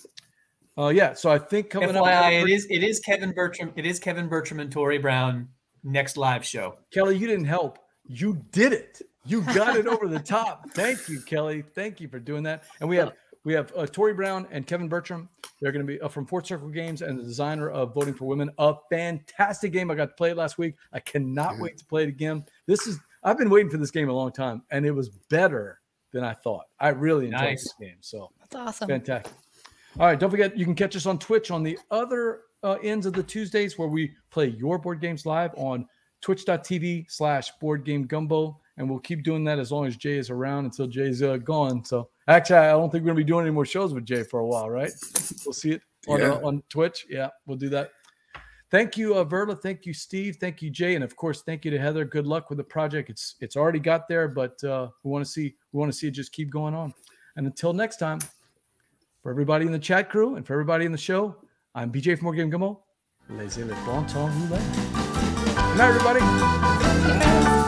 Uh, yeah, so I think coming up, FYI, it is it is Kevin Bertram. It is Kevin Bertram and Tori Brown next live show. Kelly, you didn't help. You did it. You got it (laughs) over the top. Thank you, Kelly. Thank you for doing that. And we have we have uh, Tori Brown and Kevin Bertram. They're going to be uh, from Fort Circle Games and the designer of Voting for Women. A fantastic game. I got to play it last week. I cannot Yeah. wait to play it again. This is I've been waiting for this game a long time, and it was better than I thought. I really enjoyed Nice. this game. So That's awesome. Fantastic. All right, don't forget you can catch us on Twitch on the other uh, ends of the Tuesdays where we play your board games live on twitch.tv slash board game gumbo. And we'll keep doing that as long as Jay is around until Jay's uh, gone. So actually, I don't think we're gonna be doing any more shows with Jay for a while, right? We'll see it on, Yeah. uh, on Twitch. Yeah, we'll do that. Thank you, uh, Verla. Thank you, Steve. Thank you, Jay, and of course, thank you to Heather. Good luck with the project. It's it's already got there, but uh, we want to see we want to see it just keep going on. And until next time, for everybody in the chat crew and for everybody in the show, I'm BJ from Board Game Gumbo. Laissez le bon temps rouler. Good night, everybody.